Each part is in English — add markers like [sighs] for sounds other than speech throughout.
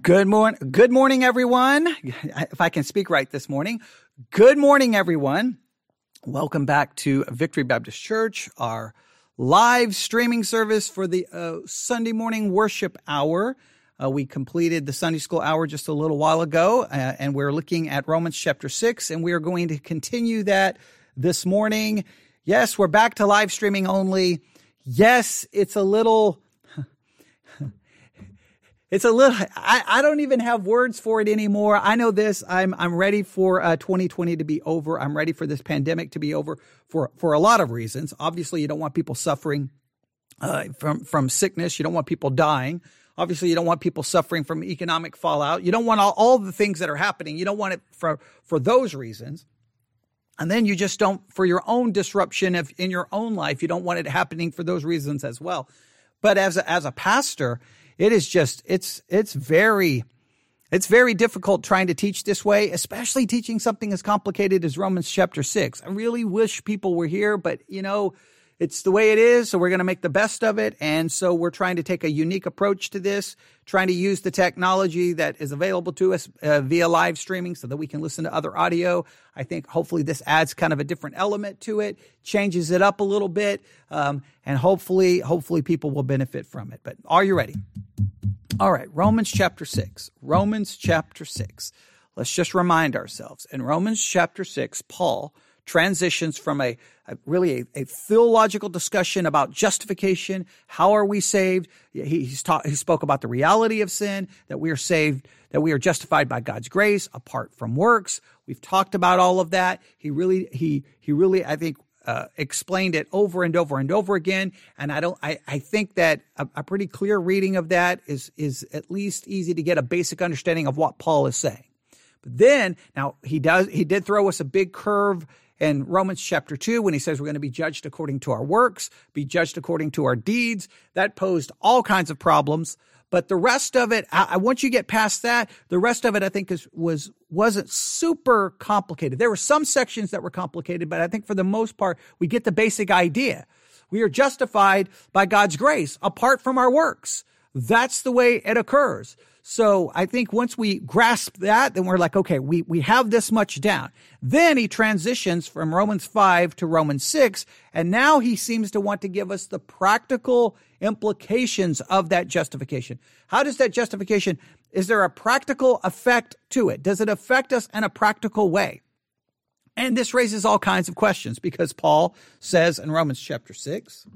Good morning. Good morning, everyone. If I can speak right this morning. Good morning, everyone. Welcome back to Victory Baptist Church, our live streaming service for the uh, Sunday morning worship hour. Uh, we completed the Sunday school hour just a little while ago, uh, and we're looking at Romans chapter 6, and we are going to continue that this morning. Yes, we're back to live streaming only. Yes, it's a little it's a little I, I don't even have words for it anymore. I know this. I'm i'm ready for uh, 2020 to be over. I'm ready for this pandemic to be over for for a lot of reasons. Obviously you don't want people suffering uh, from from sickness. You don't want people dying. Obviously you don't want people suffering from economic fallout. You don't want all, all the things that are happening. You don't want it for for those reasons. And then you just don't for your own disruption of in your own life you don't want it happening for those reasons as well. But as a, as a pastor it is just it's it's very it's very difficult trying to teach this way, especially teaching something as complicated as Romans chapter 6. I really wish people were here, but you know, it's the way it is, so we're going to make the best of it. And so we're trying to take a unique approach to this, trying to use the technology that is available to us uh, via live streaming so that we can listen to other audio. I think hopefully this adds kind of a different element to it, changes it up a little bit, um, and hopefully, hopefully people will benefit from it. But are you ready? All right, Romans chapter 6. Romans chapter 6. Let's just remind ourselves. In Romans chapter 6, Paul transitions from a, a really a, a, theological discussion about justification. How are we saved? He, he's taught, he spoke about the reality of sin, that we are saved, that we are justified by God's grace apart from works. We've talked about all of that. He really, he, he really, I think, uh, explained it over and over and over again. And I don't, I, I think that a, a pretty clear reading of that is, is at least easy to get a basic understanding of what Paul is saying. But then, now he does, he did throw us a big curve in Romans chapter 2 when he says we're going to be judged according to our works, be judged according to our deeds. That posed all kinds of problems. But the rest of it, I, once you get past that, the rest of it, I think is, was, wasn't super complicated. There were some sections that were complicated, but I think for the most part, we get the basic idea. We are justified by God's grace apart from our works. That's the way it occurs. So I think once we grasp that, then we're like, okay, we, we have this much down. Then he transitions from Romans 5 to Romans 6, and now he seems to want to give us the practical implications of that justification. How does that justification, is there a practical effect to it? Does it affect us in a practical way? And this raises all kinds of questions because Paul says in Romans chapter 6,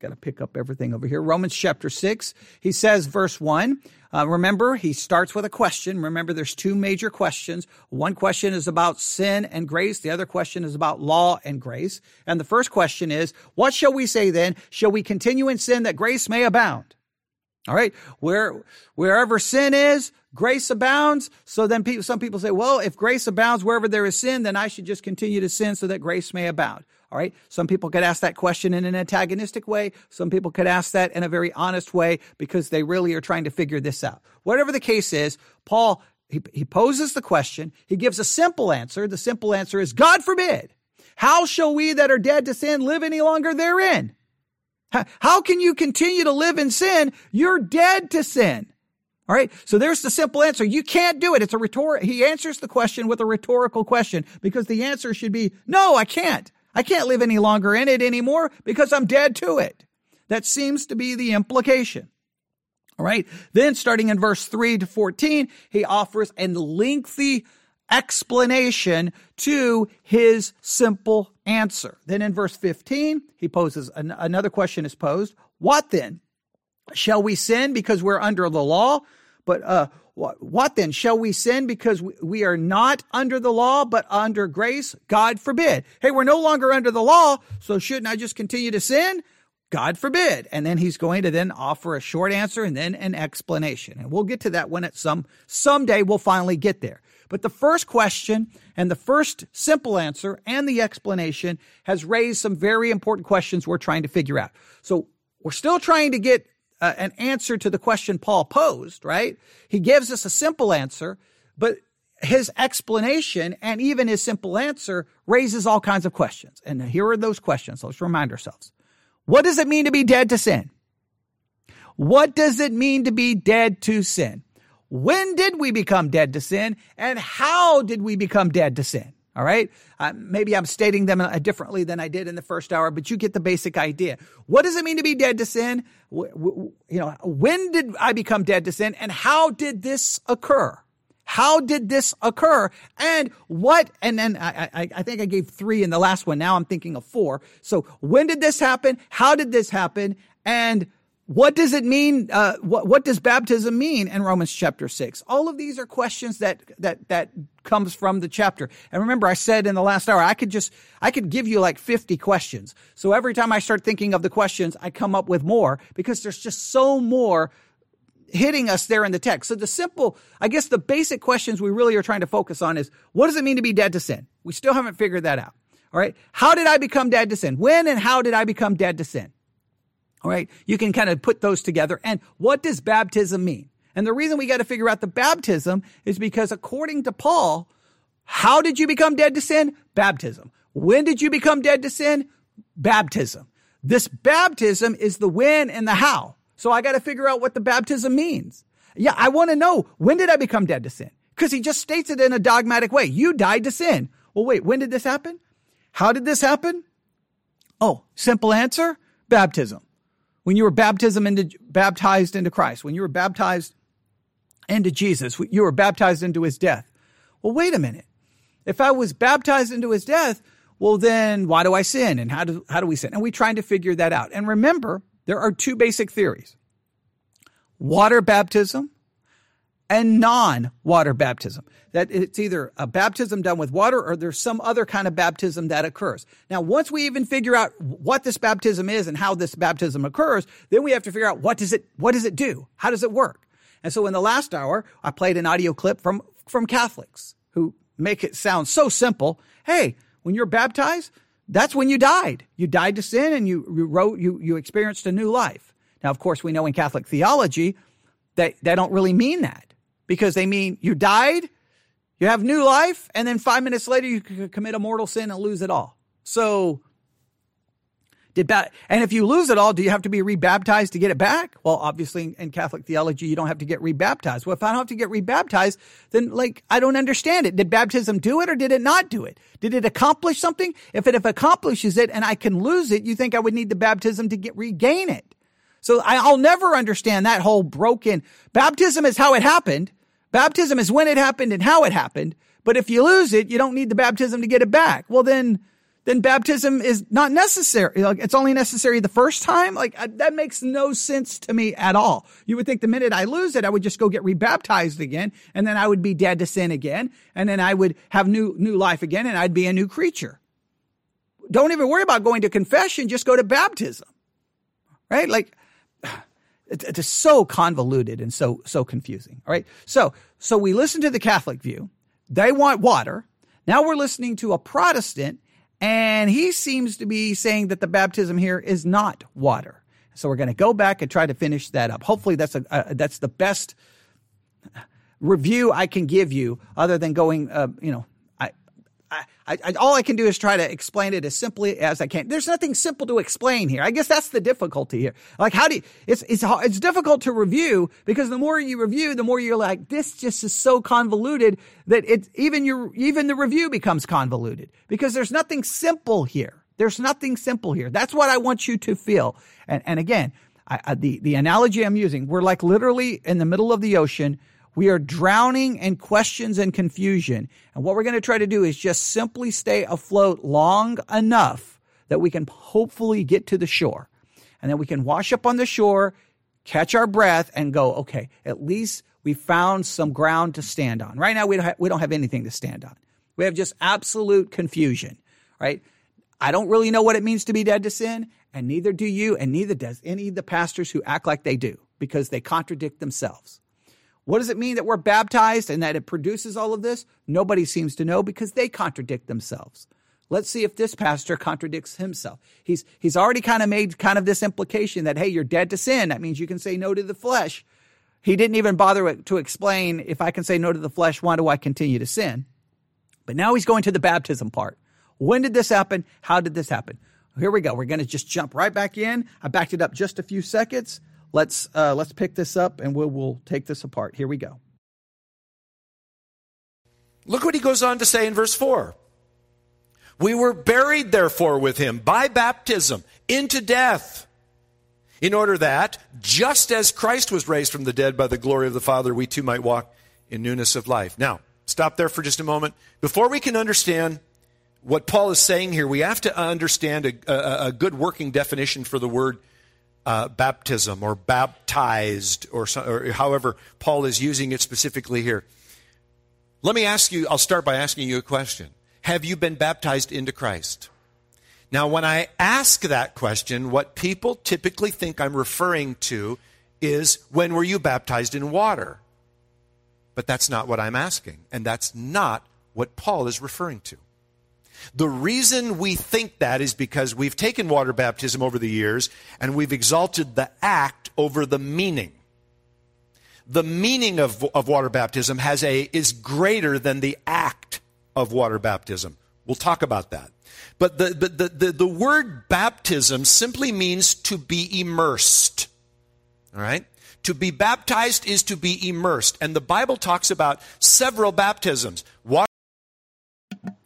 got to pick up everything over here. Romans chapter 6, he says, verse 1. Uh, remember, he starts with a question. Remember, there's two major questions. One question is about sin and grace. The other question is about law and grace. And the first question is, what shall we say then? Shall we continue in sin that grace may abound? All right. Where, wherever sin is, grace abounds. So then people, some people say, well, if grace abounds wherever there is sin, then I should just continue to sin so that grace may abound. All right. Some people could ask that question in an antagonistic way. Some people could ask that in a very honest way because they really are trying to figure this out. Whatever the case is, Paul, he, he poses the question. He gives a simple answer. The simple answer is God forbid. How shall we that are dead to sin live any longer therein? How can you continue to live in sin? You're dead to sin. All right. So there's the simple answer. You can't do it. It's a rhetoric. He answers the question with a rhetorical question because the answer should be, no, I can't. I can't live any longer in it anymore because I'm dead to it. That seems to be the implication. All right. Then starting in verse 3 to 14, he offers a lengthy explanation to his simple answer. Then in verse 15, he poses an, another question is posed. What then? Shall we sin because we're under the law? But uh, what, what then? Shall we sin because we are not under the law, but under grace? God forbid. Hey, we're no longer under the law, so shouldn't I just continue to sin? God forbid. And then he's going to then offer a short answer and then an explanation. And we'll get to that when at some, someday we'll finally get there. But the first question and the first simple answer and the explanation has raised some very important questions we're trying to figure out. So we're still trying to get uh, an answer to the question Paul posed, right? He gives us a simple answer, but his explanation and even his simple answer raises all kinds of questions. And here are those questions. Let's remind ourselves. What does it mean to be dead to sin? What does it mean to be dead to sin? When did we become dead to sin? And how did we become dead to sin? All right. Uh, maybe I'm stating them uh, differently than I did in the first hour, but you get the basic idea. What does it mean to be dead to sin? W- w- you know, when did I become dead to sin and how did this occur? How did this occur? And what, and then I, I, I, think I gave three in the last one. Now I'm thinking of four. So when did this happen? How did this happen? And what does it mean? Uh, what, what does baptism mean in Romans chapter six? All of these are questions that, that, that comes from the chapter. And remember, I said in the last hour, I could just, I could give you like 50 questions. So every time I start thinking of the questions, I come up with more because there's just so more hitting us there in the text. So the simple, I guess the basic questions we really are trying to focus on is what does it mean to be dead to sin? We still haven't figured that out. All right. How did I become dead to sin? When and how did I become dead to sin? All right. You can kind of put those together. And what does baptism mean? And the reason we got to figure out the baptism is because according to Paul, how did you become dead to sin? Baptism. When did you become dead to sin? Baptism. This baptism is the when and the how. So I got to figure out what the baptism means. Yeah, I want to know when did I become dead to sin? Because he just states it in a dogmatic way. You died to sin. Well, wait, when did this happen? How did this happen? Oh, simple answer baptism when you were baptism into, baptized into Christ, when you were baptized into Jesus, you were baptized into his death. Well, wait a minute. If I was baptized into his death, well, then why do I sin? And how do, how do we sin? And we're trying to figure that out. And remember, there are two basic theories. Water baptism and non-water baptism. That it's either a baptism done with water or there's some other kind of baptism that occurs. Now, once we even figure out what this baptism is and how this baptism occurs, then we have to figure out what does it, what does it do? How does it work? And so in the last hour, I played an audio clip from, from Catholics who make it sound so simple. Hey, when you're baptized, that's when you died. You died to sin and you, you wrote, you, you experienced a new life. Now, of course, we know in Catholic theology that they don't really mean that because they mean you died, you have new life, and then five minutes later you could commit a mortal sin and lose it all. So, did ba- and if you lose it all, do you have to be rebaptized to get it back? Well, obviously in Catholic theology, you don't have to get rebaptized. Well, if I don't have to get rebaptized, then like, I don't understand it. Did baptism do it or did it not do it? Did it accomplish something? If it if accomplishes it and I can lose it, you think I would need the baptism to get regain it? So I, will never understand that whole broken baptism is how it happened. Baptism is when it happened and how it happened. But if you lose it, you don't need the baptism to get it back. Well, then, then baptism is not necessary. Like it's only necessary the first time. Like uh, that makes no sense to me at all. You would think the minute I lose it, I would just go get rebaptized again, and then I would be dead to sin again, and then I would have new new life again, and I'd be a new creature. Don't even worry about going to confession. Just go to baptism, right? Like it, it's so convoluted and so so confusing. All right. So so we listen to the Catholic view. They want water. Now we're listening to a Protestant, and he seems to be saying that the baptism here is not water. So we're going to go back and try to finish that up. Hopefully, that's a, that's the best review I can give you, other than going, uh, you know, I, I, all I can do is try to explain it as simply as I can. There's nothing simple to explain here. I guess that's the difficulty here. Like, how do you, it's, it's, it's difficult to review because the more you review, the more you're like, this just is so convoluted that it, even your, even the review becomes convoluted because there's nothing simple here. There's nothing simple here. That's what I want you to feel. And, and again, I, I, the, the analogy I'm using, we're like literally in the middle of the ocean we are drowning in questions and confusion. And what we're going to try to do is just simply stay afloat long enough that we can hopefully get to the shore. And then we can wash up on the shore, catch our breath, and go, okay, at least we found some ground to stand on. Right now, we don't have, we don't have anything to stand on. We have just absolute confusion, right? I don't really know what it means to be dead to sin, and neither do you, and neither does any of the pastors who act like they do because they contradict themselves. What does it mean that we're baptized and that it produces all of this? Nobody seems to know because they contradict themselves. Let's see if this pastor contradicts himself. He's, he's already kind of made kind of this implication that, hey, you're dead to sin. That means you can say no to the flesh. He didn't even bother to explain if I can say no to the flesh, why do I continue to sin? But now he's going to the baptism part. When did this happen? How did this happen? Here we go. We're going to just jump right back in. I backed it up just a few seconds. Let's uh, let's pick this up and we'll we'll take this apart. Here we go. Look what he goes on to say in verse 4. We were buried, therefore, with him by baptism into death, in order that, just as Christ was raised from the dead by the glory of the Father, we too might walk in newness of life. Now, stop there for just a moment. Before we can understand what Paul is saying here, we have to understand a, a, a good working definition for the word uh, baptism or baptized, or, or however Paul is using it specifically here. Let me ask you, I'll start by asking you a question. Have you been baptized into Christ? Now, when I ask that question, what people typically think I'm referring to is when were you baptized in water? But that's not what I'm asking, and that's not what Paul is referring to. The reason we think that is because we've taken water baptism over the years and we've exalted the act over the meaning. The meaning of, of water baptism has a, is greater than the act of water baptism. We'll talk about that. But the, the, the, the, word baptism simply means to be immersed. All right? To be baptized is to be immersed. And the Bible talks about several baptisms. Water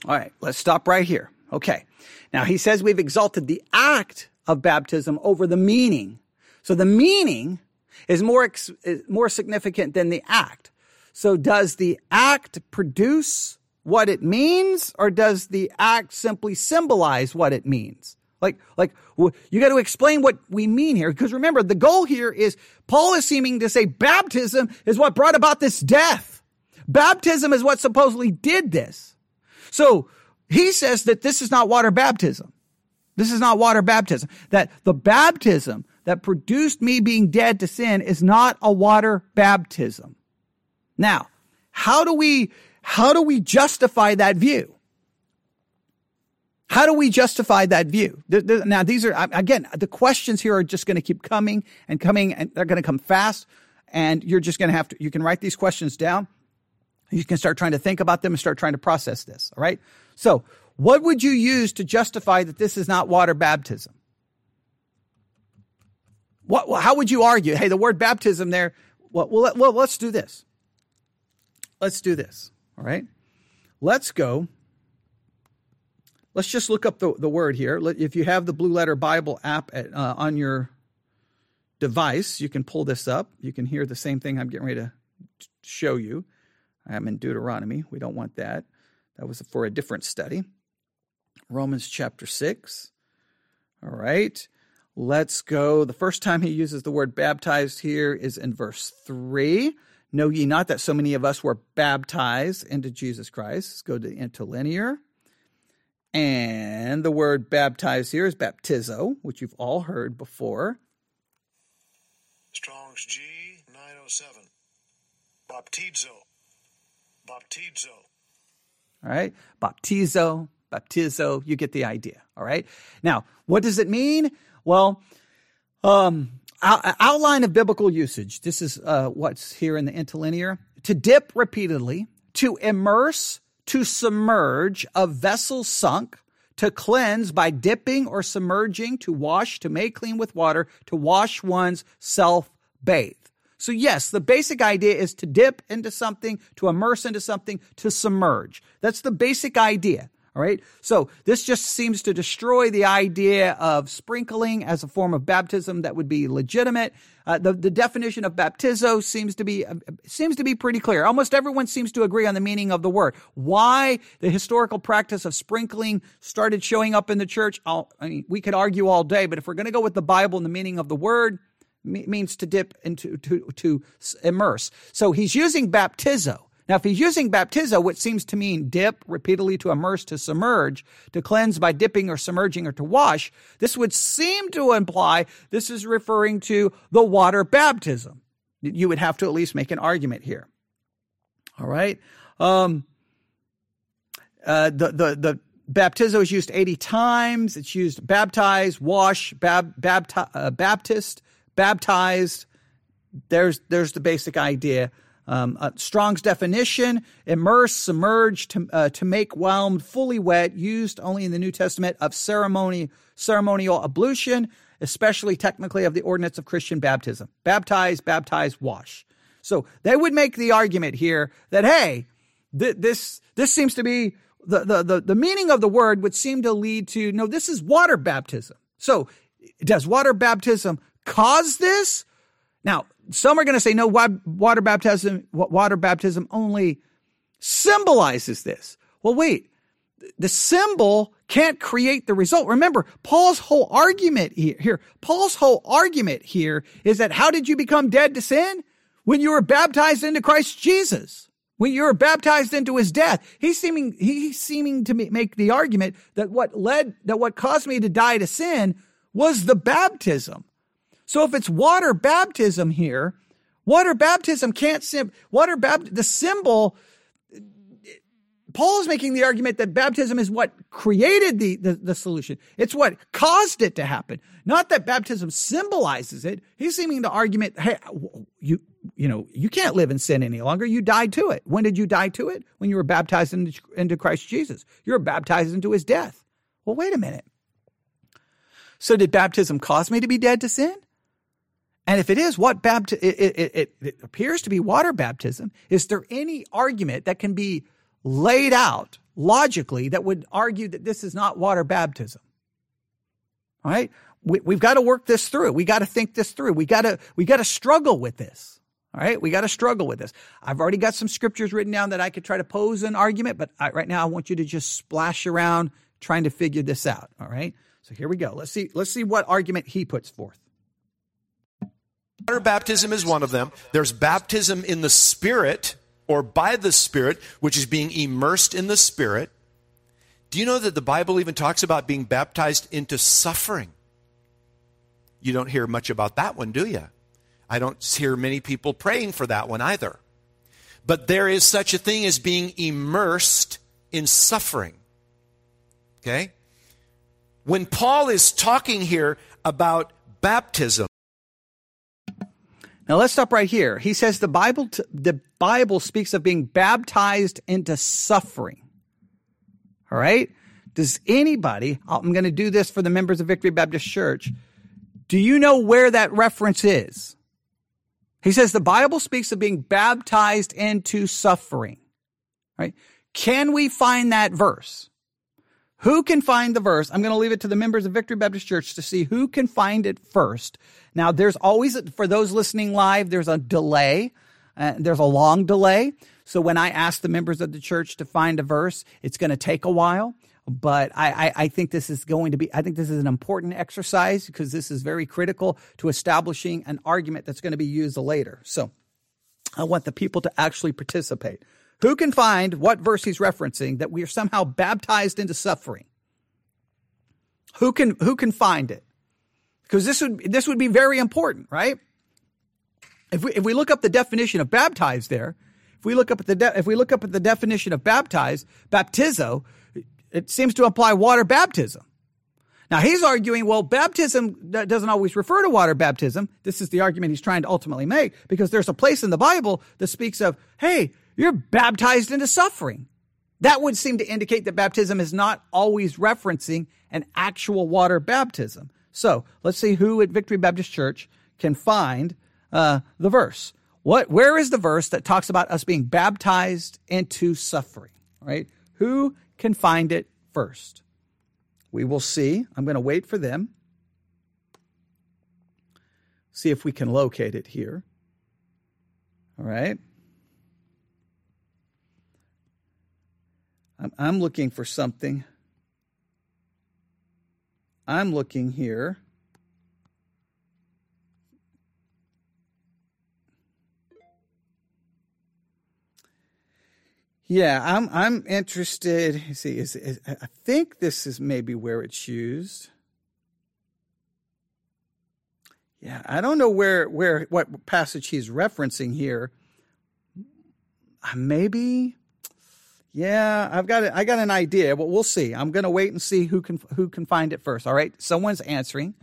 all right, let's stop right here. Okay. Now he says we've exalted the act of baptism over the meaning. So the meaning is more, more significant than the act. So does the act produce what it means or does the act simply symbolize what it means? Like, like, you got to explain what we mean here. Because remember, the goal here is Paul is seeming to say baptism is what brought about this death. Baptism is what supposedly did this. So he says that this is not water baptism. This is not water baptism. That the baptism that produced me being dead to sin is not a water baptism. Now, how do we, how do we justify that view? How do we justify that view? Now, these are, again, the questions here are just going to keep coming and coming and they're going to come fast. And you're just going to have to, you can write these questions down you can start trying to think about them and start trying to process this. All right. So, what would you use to justify that this is not water baptism? What, how would you argue? Hey, the word baptism there. Well, well, well, let's do this. Let's do this. All right. Let's go. Let's just look up the, the word here. If you have the Blue Letter Bible app at, uh, on your device, you can pull this up. You can hear the same thing I'm getting ready to show you. I'm in Deuteronomy. We don't want that. That was for a different study. Romans chapter 6. All right. Let's go. The first time he uses the word baptized here is in verse 3. Know ye not that so many of us were baptized into Jesus Christ? Let's go to the interlinear. And the word baptized here is baptizo, which you've all heard before. Strong's G 907. Baptizo. Baptizo. All right. Baptizo, baptizo. You get the idea. All right. Now, what does it mean? Well, um, outline of biblical usage. This is uh, what's here in the interlinear. To dip repeatedly, to immerse, to submerge a vessel sunk, to cleanse by dipping or submerging, to wash, to make clean with water, to wash one's self bathe. So yes, the basic idea is to dip into something, to immerse into something, to submerge. That's the basic idea. All right. So this just seems to destroy the idea of sprinkling as a form of baptism that would be legitimate. Uh, the, the definition of baptizo seems to be uh, seems to be pretty clear. Almost everyone seems to agree on the meaning of the word. Why the historical practice of sprinkling started showing up in the church? I mean, we could argue all day, but if we're going to go with the Bible and the meaning of the word, means to dip into to to immerse. So he's using baptizo. Now, if he's using baptizo, which seems to mean dip repeatedly to immerse, to submerge, to cleanse by dipping or submerging or to wash, this would seem to imply this is referring to the water baptism. You would have to at least make an argument here. All right. Um, uh, the the the baptizo is used 80 times. It's used baptize, wash, bab, bapti- uh, baptist, baptized. There's there's the basic idea. Um, uh, Strong's definition: immerse, submerge, to uh, to make whelmed, fully wet, used only in the New Testament of ceremony ceremonial ablution. especially technically of the ordinance of Christian baptism. Baptize, baptize, wash. So they would make the argument here that, hey, th- this, this seems to be the, the, the, the meaning of the word would seem to lead to, no, this is water baptism. So does water baptism cause this? Now, some are going to say, no, water baptism, water baptism only symbolizes this. Well, wait, the symbol can't create the result. Remember, Paul's whole argument here, here, Paul's whole argument here is that how did you become dead to sin? When you were baptized into Christ Jesus. When you were baptized into his death. He's seeming, he's seeming to make the argument that what led, that what caused me to die to sin was the baptism. So if it's water baptism here, water baptism can't sim, water baptism, the symbol Paul is making the argument that baptism is what created the, the, the, solution. It's what caused it to happen. Not that baptism symbolizes it. He's seeming the argument, hey, you, you know, you can't live in sin any longer. You died to it. When did you die to it? When you were baptized into, into Christ Jesus. You were baptized into his death. Well, wait a minute. So did baptism cause me to be dead to sin? And if it is what baptism, it, it, it, it appears to be water baptism, is there any argument that can be laid out logically that would argue that this is not water baptism. All right. We, we've got to work this through. We got to think this through. We got to, we got to struggle with this. All right. We got to struggle with this. I've already got some scriptures written down that I could try to pose an argument, but I, right now I want you to just splash around trying to figure this out. All right. So here we go. Let's see, let's see what argument he puts forth. Water baptism is one of them. There's baptism in the Spirit or by the Spirit, which is being immersed in the Spirit. Do you know that the Bible even talks about being baptized into suffering? You don't hear much about that one, do you? I don't hear many people praying for that one either. But there is such a thing as being immersed in suffering. Okay? When Paul is talking here about baptism, now let's stop right here. He says the Bible, t- the Bible speaks of being baptized into suffering. All right. Does anybody, oh, I'm going to do this for the members of Victory Baptist Church. Do you know where that reference is? He says the Bible speaks of being baptized into suffering. Right? Can we find that verse? Who can find the verse? I'm going to leave it to the members of Victory Baptist Church to see who can find it first. Now, there's always, for those listening live, there's a delay. Uh, there's a long delay. So when I ask the members of the church to find a verse, it's going to take a while. But I, I, I think this is going to be, I think this is an important exercise because this is very critical to establishing an argument that's going to be used later. So I want the people to actually participate. Who can find what verse he's referencing that we are somehow baptized into suffering? Who can who can find it? Because this would this would be very important, right? If we if we look up the definition of baptized there, if we look up at the de- if we look up at the definition of baptized, baptizo, it seems to imply water baptism. Now he's arguing, well, baptism doesn't always refer to water baptism. This is the argument he's trying to ultimately make because there's a place in the Bible that speaks of, hey, you're baptized into suffering. That would seem to indicate that baptism is not always referencing an actual water baptism. So let's see who at Victory Baptist Church can find uh, the verse. What? Where is the verse that talks about us being baptized into suffering? Right? Who can find it first? We will see. I'm going to wait for them. See if we can locate it here. All right. I'm, I'm looking for something. I'm looking here. Yeah, I'm I'm interested. See, is, is, I think this is maybe where it's used. Yeah, I don't know where where what passage he's referencing here. Maybe yeah, I've got it. I got an idea, but we'll see. I'm going to wait and see who can who can find it first. All right, someone's answering.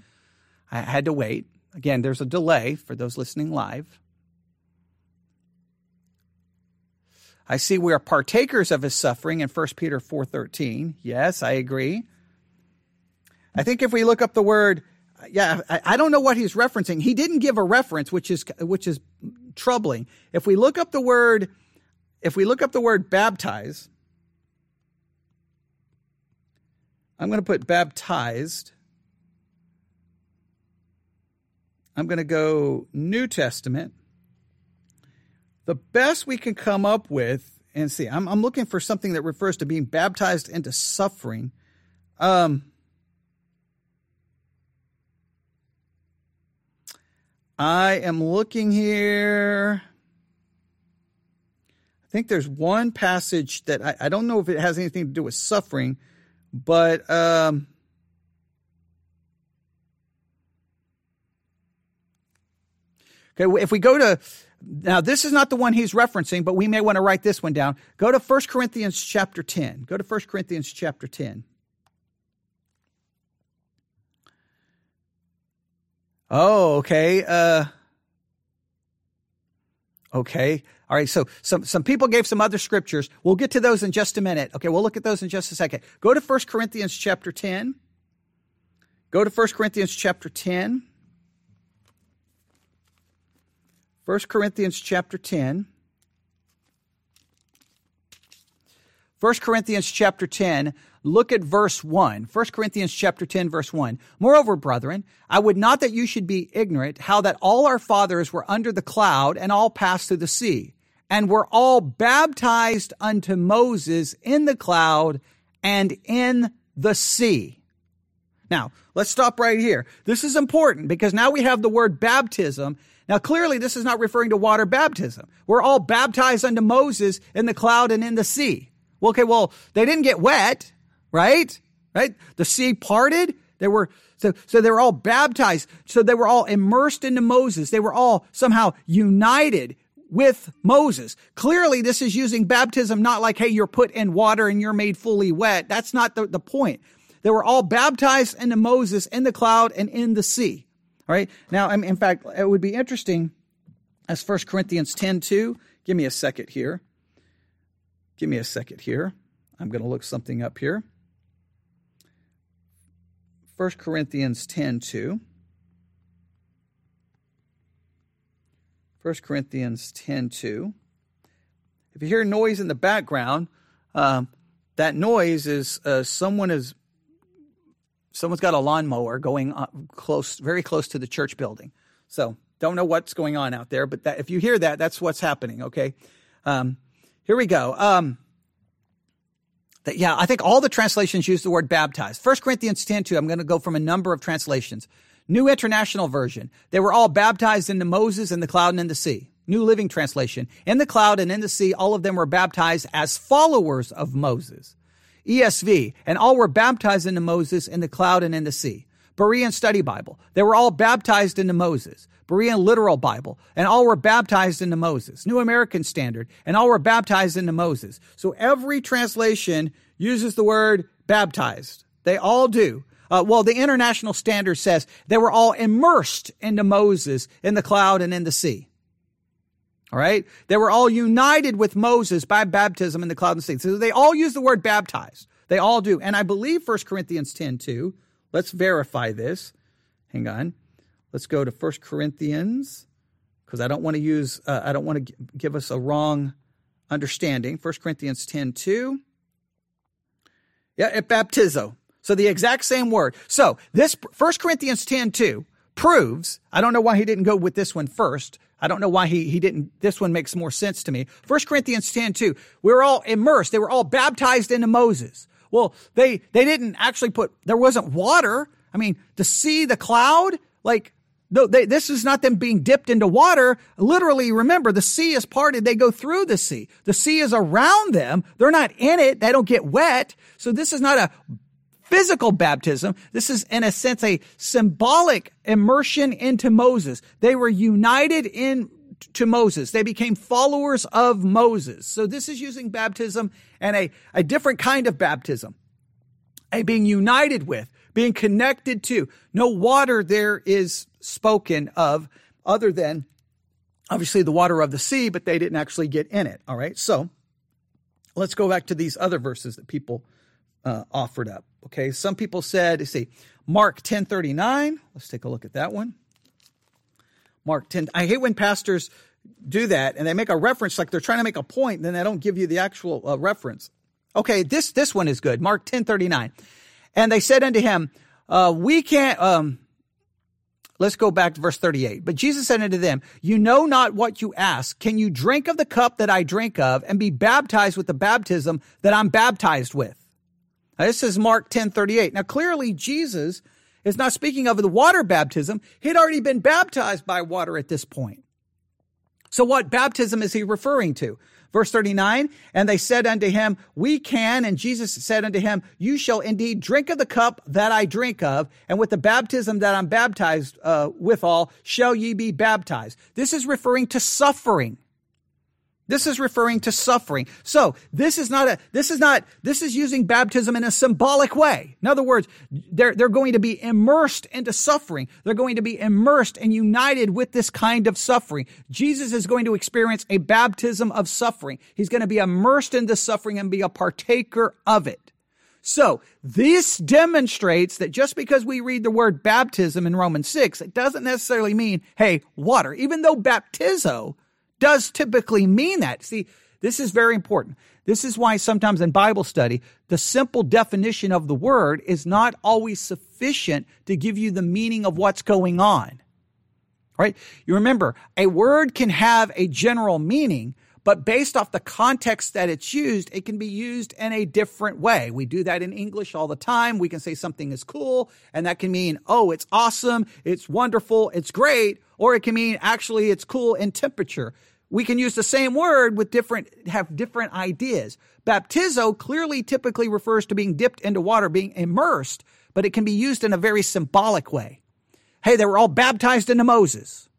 I had to wait. Again, there's a delay for those listening live. I see we are partakers of his suffering in 1 Peter 4:13. Yes, I agree. I think if we look up the word yeah, I, I don't know what he's referencing. He didn't give a reference, which is which is troubling. If we look up the word, if we look up the word baptize, I'm going to put baptized. I'm going to go New Testament. The best we can come up with, and see, I'm, I'm looking for something that refers to being baptized into suffering. Um, I am looking here. I think there's one passage that I, I, don't know if it has anything to do with suffering, but um, okay, if we go to now, this is not the one he's referencing, but we may want to write this one down. Go to 1 Corinthians chapter 10. Go to 1 Corinthians chapter 10. Oh, okay. Uh, okay. All right. So some, some people gave some other scriptures. We'll get to those in just a minute. Okay. We'll look at those in just a second. Go to 1 Corinthians chapter 10. Go to 1 Corinthians chapter 10. 1 Corinthians chapter 10. 1 Corinthians chapter 10, look at verse 1. 1 Corinthians chapter 10 verse 1. Moreover, brethren, I would not that you should be ignorant how that all our fathers were under the cloud and all passed through the sea and were all baptized unto Moses in the cloud and in the sea. Now, let's stop right here. This is important because now we have the word baptism now, clearly, this is not referring to water baptism. We're all baptized unto Moses in the cloud and in the sea. Okay, well, they didn't get wet, right? Right? The sea parted. They were, so, so they were all baptized. So they were all immersed into Moses. They were all somehow united with Moses. Clearly, this is using baptism not like, hey, you're put in water and you're made fully wet. That's not the, the point. They were all baptized into Moses in the cloud and in the sea. All right. Now, in fact, it would be interesting as 1 Corinthians 10 2. Give me a second here. Give me a second here. I'm going to look something up here. 1 Corinthians 10 2. 1 Corinthians 10 2. If you hear noise in the background, uh, that noise is uh, someone is someone's got a lawnmower going close, very close to the church building. So don't know what's going on out there, but that, if you hear that, that's what's happening. Okay. Um, here we go. Um, that, yeah, I think all the translations use the word baptized. 1 Corinthians 10 2, I'm going to go from a number of translations. New International Version. They were all baptized into Moses in the cloud and in the sea. New Living Translation. In the cloud and in the sea, all of them were baptized as followers of Moses. ESV, and all were baptized into Moses in the cloud and in the sea. Berean Study Bible, they were all baptized into Moses. Berean Literal Bible, and all were baptized into Moses. New American Standard, and all were baptized into Moses. So every translation uses the word baptized. They all do. Uh, well, the International Standard says they were all immersed into Moses in the cloud and in the sea. All right. They were all united with Moses by baptism in the cloud and sea. So they all use the word baptized. They all do. And I believe 1 Corinthians 10 2. Let's verify this. Hang on. Let's go to 1 Corinthians because I don't want to use, uh, I don't want to give us a wrong understanding. 1 Corinthians 10 2. Yeah, at baptizo. So the exact same word. So this 1 Corinthians 10 2 proves, I don't know why he didn't go with this one first. I don't know why he, he didn't. This one makes more sense to me. 1 Corinthians 10 2. We were all immersed. They were all baptized into Moses. Well, they, they didn't actually put, there wasn't water. I mean, to see the cloud, like, no, they, this is not them being dipped into water. Literally, remember, the sea is parted. They go through the sea. The sea is around them. They're not in it. They don't get wet. So this is not a physical baptism. This is, in a sense, a symbolic immersion into Moses. They were united in to Moses. They became followers of Moses. So this is using baptism and a, a different kind of baptism. A being united with, being connected to. No water there is spoken of other than obviously the water of the sea, but they didn't actually get in it. All right. So let's go back to these other verses that people uh, offered up. Okay, some people said, see, Mark 10:39. Let's take a look at that one. Mark 10. I hate when pastors do that and they make a reference like they're trying to make a point, and then they don't give you the actual uh, reference. Okay, this this one is good. Mark 10:39. And they said unto him, uh, "We can't." Um, let's go back to verse 38. But Jesus said unto them, "You know not what you ask. Can you drink of the cup that I drink of, and be baptized with the baptism that I'm baptized with?" Now, this is Mark 10:38. Now, clearly, Jesus is not speaking of the water baptism. He'd already been baptized by water at this point. So, what baptism is he referring to? Verse 39, and they said unto him, We can. And Jesus said unto him, You shall indeed drink of the cup that I drink of, and with the baptism that I'm baptized uh, withal shall ye be baptized. This is referring to suffering. This is referring to suffering. So this is not a, this is not, this is using baptism in a symbolic way. In other words, they're, they're going to be immersed into suffering. They're going to be immersed and united with this kind of suffering. Jesus is going to experience a baptism of suffering. He's going to be immersed into suffering and be a partaker of it. So this demonstrates that just because we read the word baptism in Romans 6, it doesn't necessarily mean, hey, water. Even though baptizo does typically mean that. See, this is very important. This is why sometimes in Bible study, the simple definition of the word is not always sufficient to give you the meaning of what's going on. Right? You remember, a word can have a general meaning, but based off the context that it's used, it can be used in a different way. We do that in English all the time. We can say something is cool, and that can mean, oh, it's awesome, it's wonderful, it's great, or it can mean actually it's cool in temperature we can use the same word with different, have different ideas. Baptizo clearly typically refers to being dipped into water, being immersed, but it can be used in a very symbolic way. Hey, they were all baptized into Moses.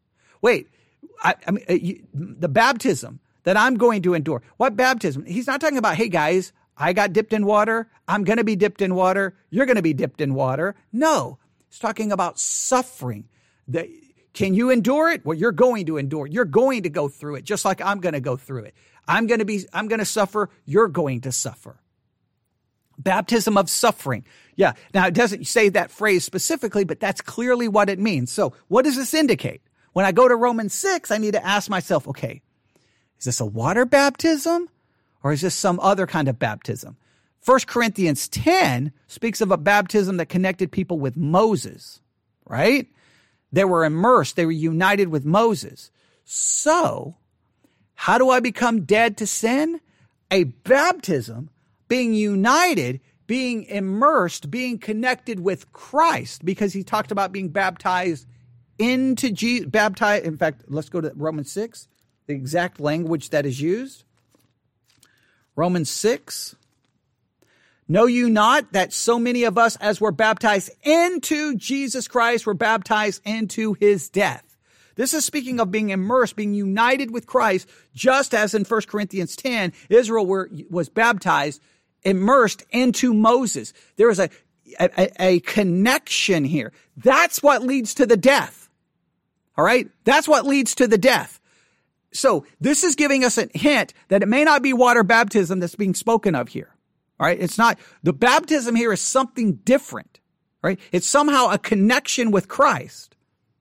Wait, I, I mean, uh, you, the baptism that I'm going to endure. What baptism? He's not talking about, hey guys, I got dipped in water. I'm going to be dipped in water. You're going to be dipped in water. No, he's talking about suffering. The, can you endure it? Well, you're going to endure. You're going to go through it, just like I'm going to go through it. I'm going to be, I'm going to suffer. You're going to suffer. Baptism of suffering. Yeah. Now it doesn't say that phrase specifically, but that's clearly what it means. So what does this indicate? When I go to Romans 6, I need to ask myself, okay, is this a water baptism or is this some other kind of baptism? 1 Corinthians 10 speaks of a baptism that connected people with Moses, right? They were immersed. They were united with Moses. So, how do I become dead to sin? A baptism, being united, being immersed, being connected with Christ, because he talked about being baptized into Jesus, baptized. In fact, let's go to Romans 6, the exact language that is used. Romans 6, Know you not that so many of us as were baptized into Jesus Christ were baptized into his death? This is speaking of being immersed, being united with Christ, just as in 1 Corinthians 10, Israel were, was baptized, immersed into Moses. There is a, a, a connection here. That's what leads to the death. All right. That's what leads to the death. So this is giving us a hint that it may not be water baptism that's being spoken of here. All right. It's not, the baptism here is something different, right? It's somehow a connection with Christ.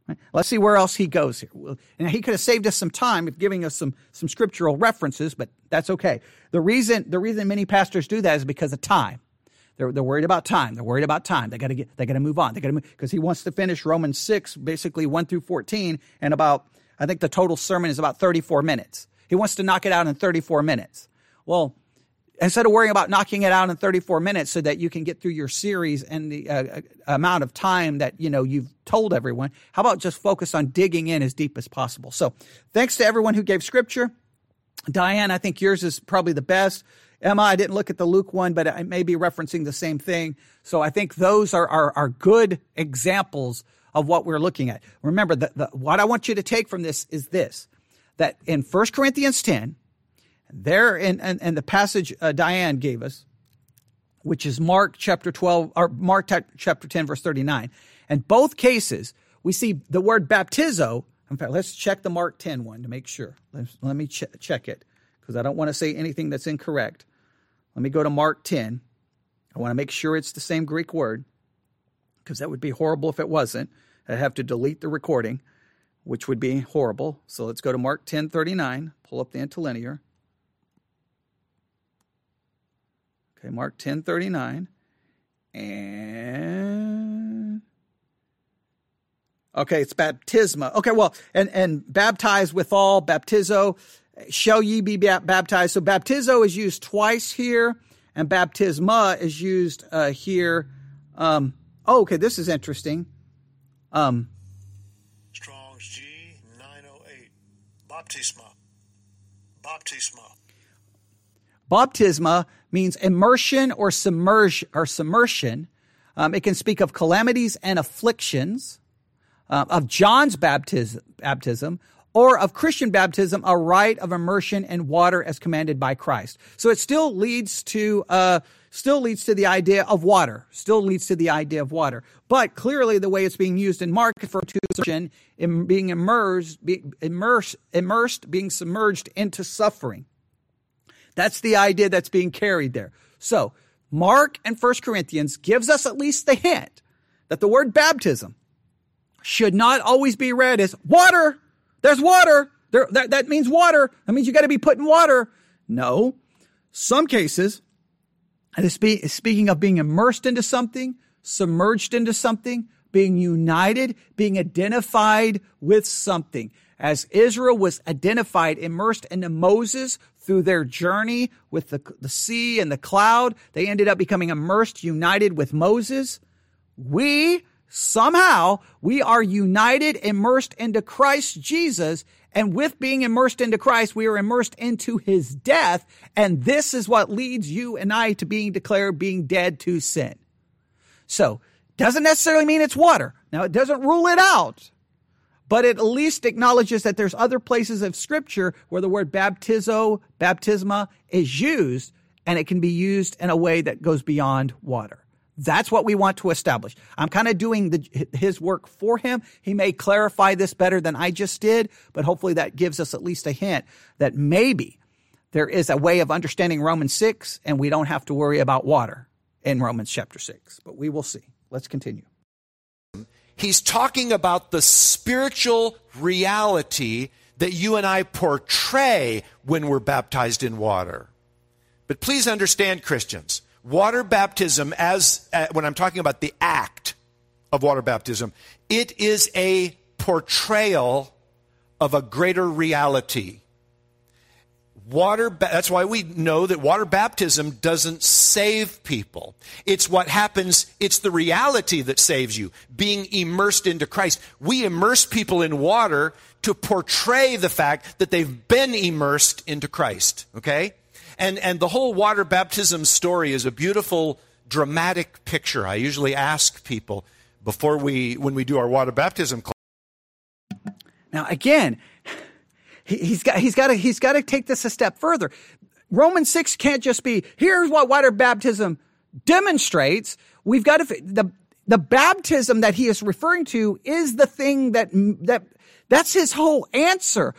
Right? Let's see where else he goes here. And he could have saved us some time of giving us some, some scriptural references, but that's okay. The reason, the reason many pastors do that is because of time. They're, they're worried about time. They're worried about time. They gotta get, they gotta move on. They gotta move, because he wants to finish Romans 6, basically 1 through 14, and about, I think the total sermon is about 34 minutes. He wants to knock it out in 34 minutes. Well, instead of worrying about knocking it out in 34 minutes so that you can get through your series and the uh, uh, amount of time that you know you've told everyone how about just focus on digging in as deep as possible so thanks to everyone who gave scripture diane i think yours is probably the best emma i didn't look at the luke one but i may be referencing the same thing so i think those are are, are good examples of what we're looking at remember that the, what i want you to take from this is this that in 1 corinthians 10 there in, in, in the passage uh, Diane gave us, which is Mark chapter 12 or Mark t- chapter 10 verse 39. in both cases, we see the word baptizo. In fact, let's check the Mark 10 one to make sure. Let's, let me ch- check it because I don't want to say anything that's incorrect. Let me go to Mark 10. I want to make sure it's the same Greek word. Because that would be horrible if it wasn't. I'd have to delete the recording, which would be horrible. So let's go to Mark 10:39, pull up the interlinear. Okay, Mark 10:39 And okay, it's baptisma. Okay, well, and and baptize withal, baptizo, shall ye be baptized? So baptizo is used twice here, and baptisma is used uh, here. Um, oh, okay, this is interesting. Um, Strong's G 908. Baptisma. Baptisma. Baptisma means immersion or submerge or submersion. Um, it can speak of calamities and afflictions, uh, of John's baptism, baptism, or of Christian baptism, a rite of immersion in water as commanded by Christ. So it still leads to uh, still leads to the idea of water. Still leads to the idea of water. But clearly, the way it's being used in Mark for immersion, in being immersed, be, immersed, immersed, being submerged into suffering. That's the idea that's being carried there. So Mark and First Corinthians gives us at least the hint that the word baptism should not always be read as water. There's water. There, that, that means water. That means you got to be put in water. No. Some cases, is spe- speaking of being immersed into something, submerged into something, being united, being identified with something. As Israel was identified, immersed into Moses through their journey with the, the sea and the cloud, they ended up becoming immersed, united with Moses. We somehow we are united, immersed into Christ Jesus. And with being immersed into Christ, we are immersed into his death. And this is what leads you and I to being declared being dead to sin. So doesn't necessarily mean it's water. Now it doesn't rule it out, but it at least acknowledges that there's other places of scripture where the word baptizo, baptisma is used and it can be used in a way that goes beyond water. That's what we want to establish. I'm kind of doing the, his work for him. He may clarify this better than I just did, but hopefully that gives us at least a hint that maybe there is a way of understanding Romans 6 and we don't have to worry about water in Romans chapter 6. But we will see. Let's continue. He's talking about the spiritual reality that you and I portray when we're baptized in water. But please understand, Christians, water baptism, as uh, when I'm talking about the act of water baptism, it is a portrayal of a greater reality. Water, that's why we know that water baptism doesn't save people. It's what happens, it's the reality that saves you, being immersed into Christ. We immerse people in water to portray the fact that they've been immersed into Christ, okay? And, and the whole water baptism story is a beautiful, dramatic picture. I usually ask people before we, when we do our water baptism class. Now, again, he's got, he's got to, he's got to take this a step further. Romans 6 can't just be, here's what water baptism demonstrates. We've got to, the, the baptism that he is referring to is the thing that, that, that's his whole answer.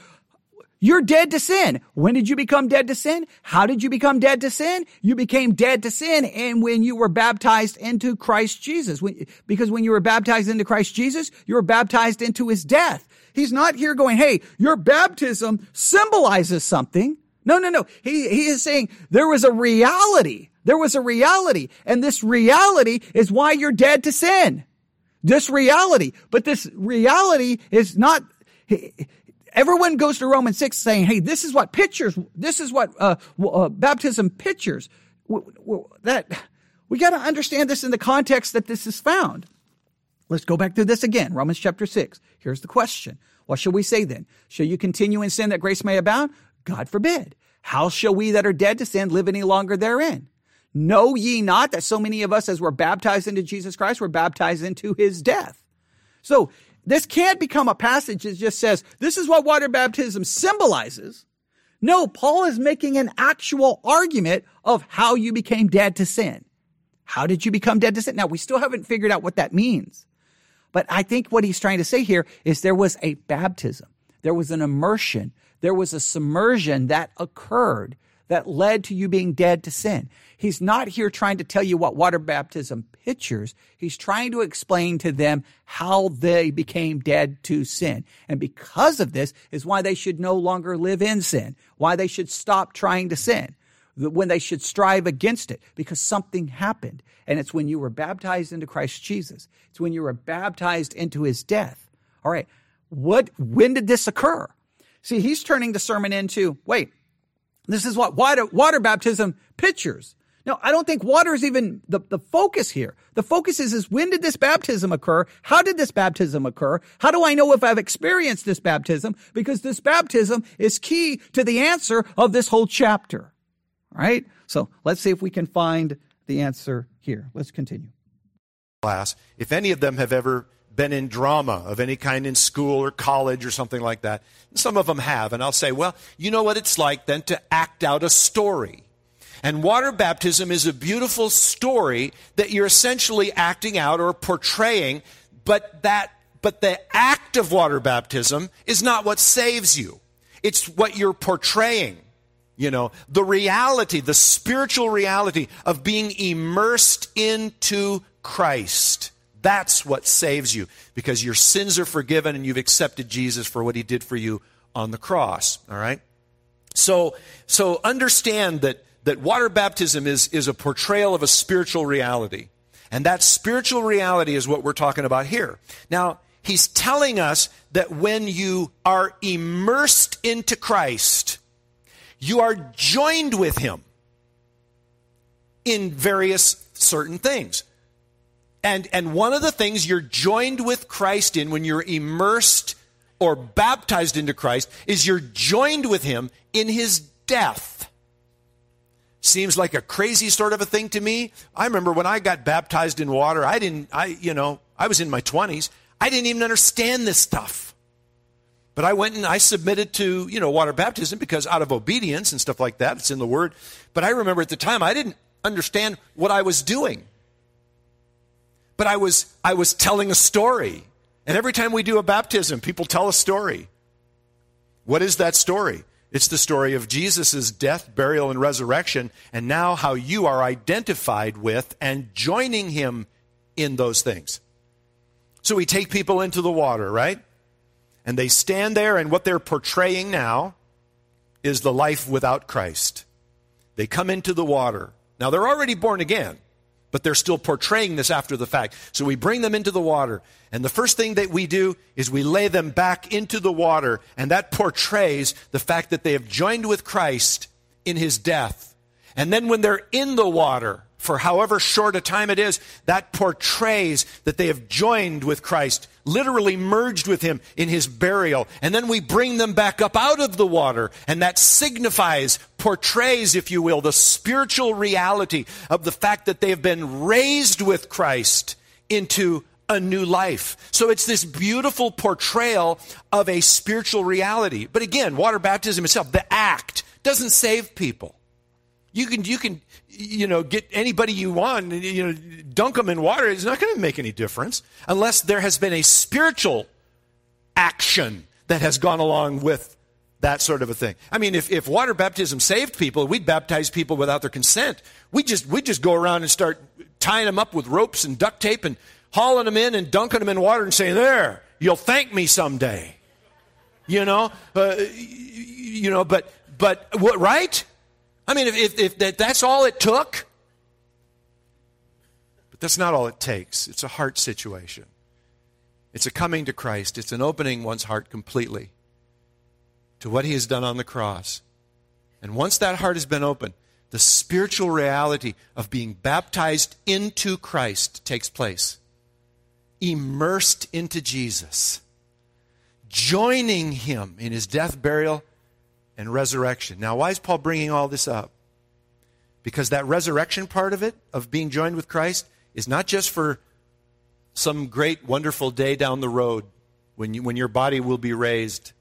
You're dead to sin. When did you become dead to sin? How did you become dead to sin? You became dead to sin and when you were baptized into Christ Jesus. Because when you were baptized into Christ Jesus, you were baptized into his death. He's not here going, hey, your baptism symbolizes something. No, no, no. He, he is saying there was a reality. There was a reality. And this reality is why you're dead to sin. This reality. But this reality is not, everyone goes to Romans 6 saying, hey, this is what pictures, this is what uh, uh, baptism pictures. That we got to understand this in the context that this is found. Let's go back through this again. Romans chapter 6. Here's the question. What shall we say then? Shall you continue in sin that grace may abound? God forbid. How shall we that are dead to sin live any longer therein? Know ye not that so many of us as were baptized into Jesus Christ were baptized into his death? So this can't become a passage that just says, this is what water baptism symbolizes. No, Paul is making an actual argument of how you became dead to sin. How did you become dead to sin? Now, we still haven't figured out what that means. But I think what he's trying to say here is there was a baptism. There was an immersion. There was a submersion that occurred that led to you being dead to sin. He's not here trying to tell you what water baptism pictures. He's trying to explain to them how they became dead to sin. And because of this is why they should no longer live in sin, why they should stop trying to sin when they should strive against it because something happened. And it's when you were baptized into Christ Jesus. It's when you were baptized into his death. All right. What, when did this occur? See, he's turning the sermon into, wait, this is what water, water baptism pictures. No, I don't think water is even the, the focus here. The focus is, is when did this baptism occur? How did this baptism occur? How do I know if I've experienced this baptism? Because this baptism is key to the answer of this whole chapter. All right? So let's see if we can find the answer here. Let's continue. Class, if any of them have ever been in drama of any kind in school or college or something like that, some of them have, and I'll say, well, you know what it's like then to act out a story. And water baptism is a beautiful story that you're essentially acting out or portraying, but that but the act of water baptism is not what saves you. It's what you're portraying. You know, the reality, the spiritual reality of being immersed into Christ. That's what saves you because your sins are forgiven and you've accepted Jesus for what he did for you on the cross. All right? So, so understand that, that water baptism is, is a portrayal of a spiritual reality. And that spiritual reality is what we're talking about here. Now, he's telling us that when you are immersed into Christ, you are joined with him in various certain things. And, and one of the things you're joined with Christ in when you're immersed or baptized into Christ is you're joined with him in his death. Seems like a crazy sort of a thing to me. I remember when I got baptized in water, I didn't, I, you know, I was in my 20s. I didn't even understand this stuff. But I went and I submitted to, you know, water baptism because out of obedience and stuff like that, it's in the word. But I remember at the time I didn't understand what I was doing. But I was I was telling a story. And every time we do a baptism, people tell a story. What is that story? It's the story of Jesus' death, burial, and resurrection, and now how you are identified with and joining him in those things. So we take people into the water, right? And they stand there, and what they're portraying now is the life without Christ. They come into the water. Now, they're already born again, but they're still portraying this after the fact. So we bring them into the water, and the first thing that we do is we lay them back into the water, and that portrays the fact that they have joined with Christ in his death. And then when they're in the water, for however short a time it is, that portrays that they have joined with Christ, literally merged with him in his burial. And then we bring them back up out of the water, and that signifies, portrays, if you will, the spiritual reality of the fact that they have been raised with Christ into a new life. So it's this beautiful portrayal of a spiritual reality. But again, water baptism itself, the act, doesn't save people. You can, you can, you know, get anybody you want, you know, dunk them in water. It's not going to make any difference unless there has been a spiritual action that has gone along with that sort of a thing. I mean, if, if water baptism saved people, we'd baptize people without their consent. We just we just go around and start tying them up with ropes and duct tape and hauling them in and dunking them in water and saying, "There, you'll thank me someday." You know, uh, you know, but but what right? I mean, if, if, if that, that's all it took, but that's not all it takes. It's a heart situation. It's a coming to Christ. It's an opening one's heart completely to what he has done on the cross. And once that heart has been opened, the spiritual reality of being baptized into Christ takes place. Immersed into Jesus. Joining him in his death, burial, and resurrection. Now, why is Paul bringing all this up? Because that resurrection part of it, of being joined with Christ, is not just for some great, wonderful day down the road when, you, when your body will be raised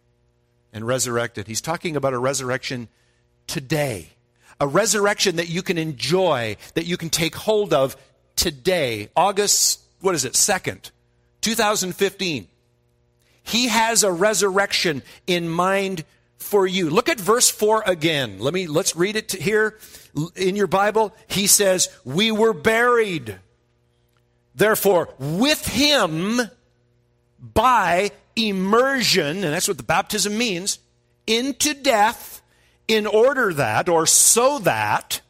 and resurrected. He's talking about a resurrection today. A resurrection that you can enjoy, that you can take hold of today. August, what is it, 2nd, 2015. He has a resurrection in mind for you. Look at verse 4 again. Let me let's read it here in your Bible. He says, "We were buried therefore with him by immersion, and that's what the baptism means, into death in order that or so that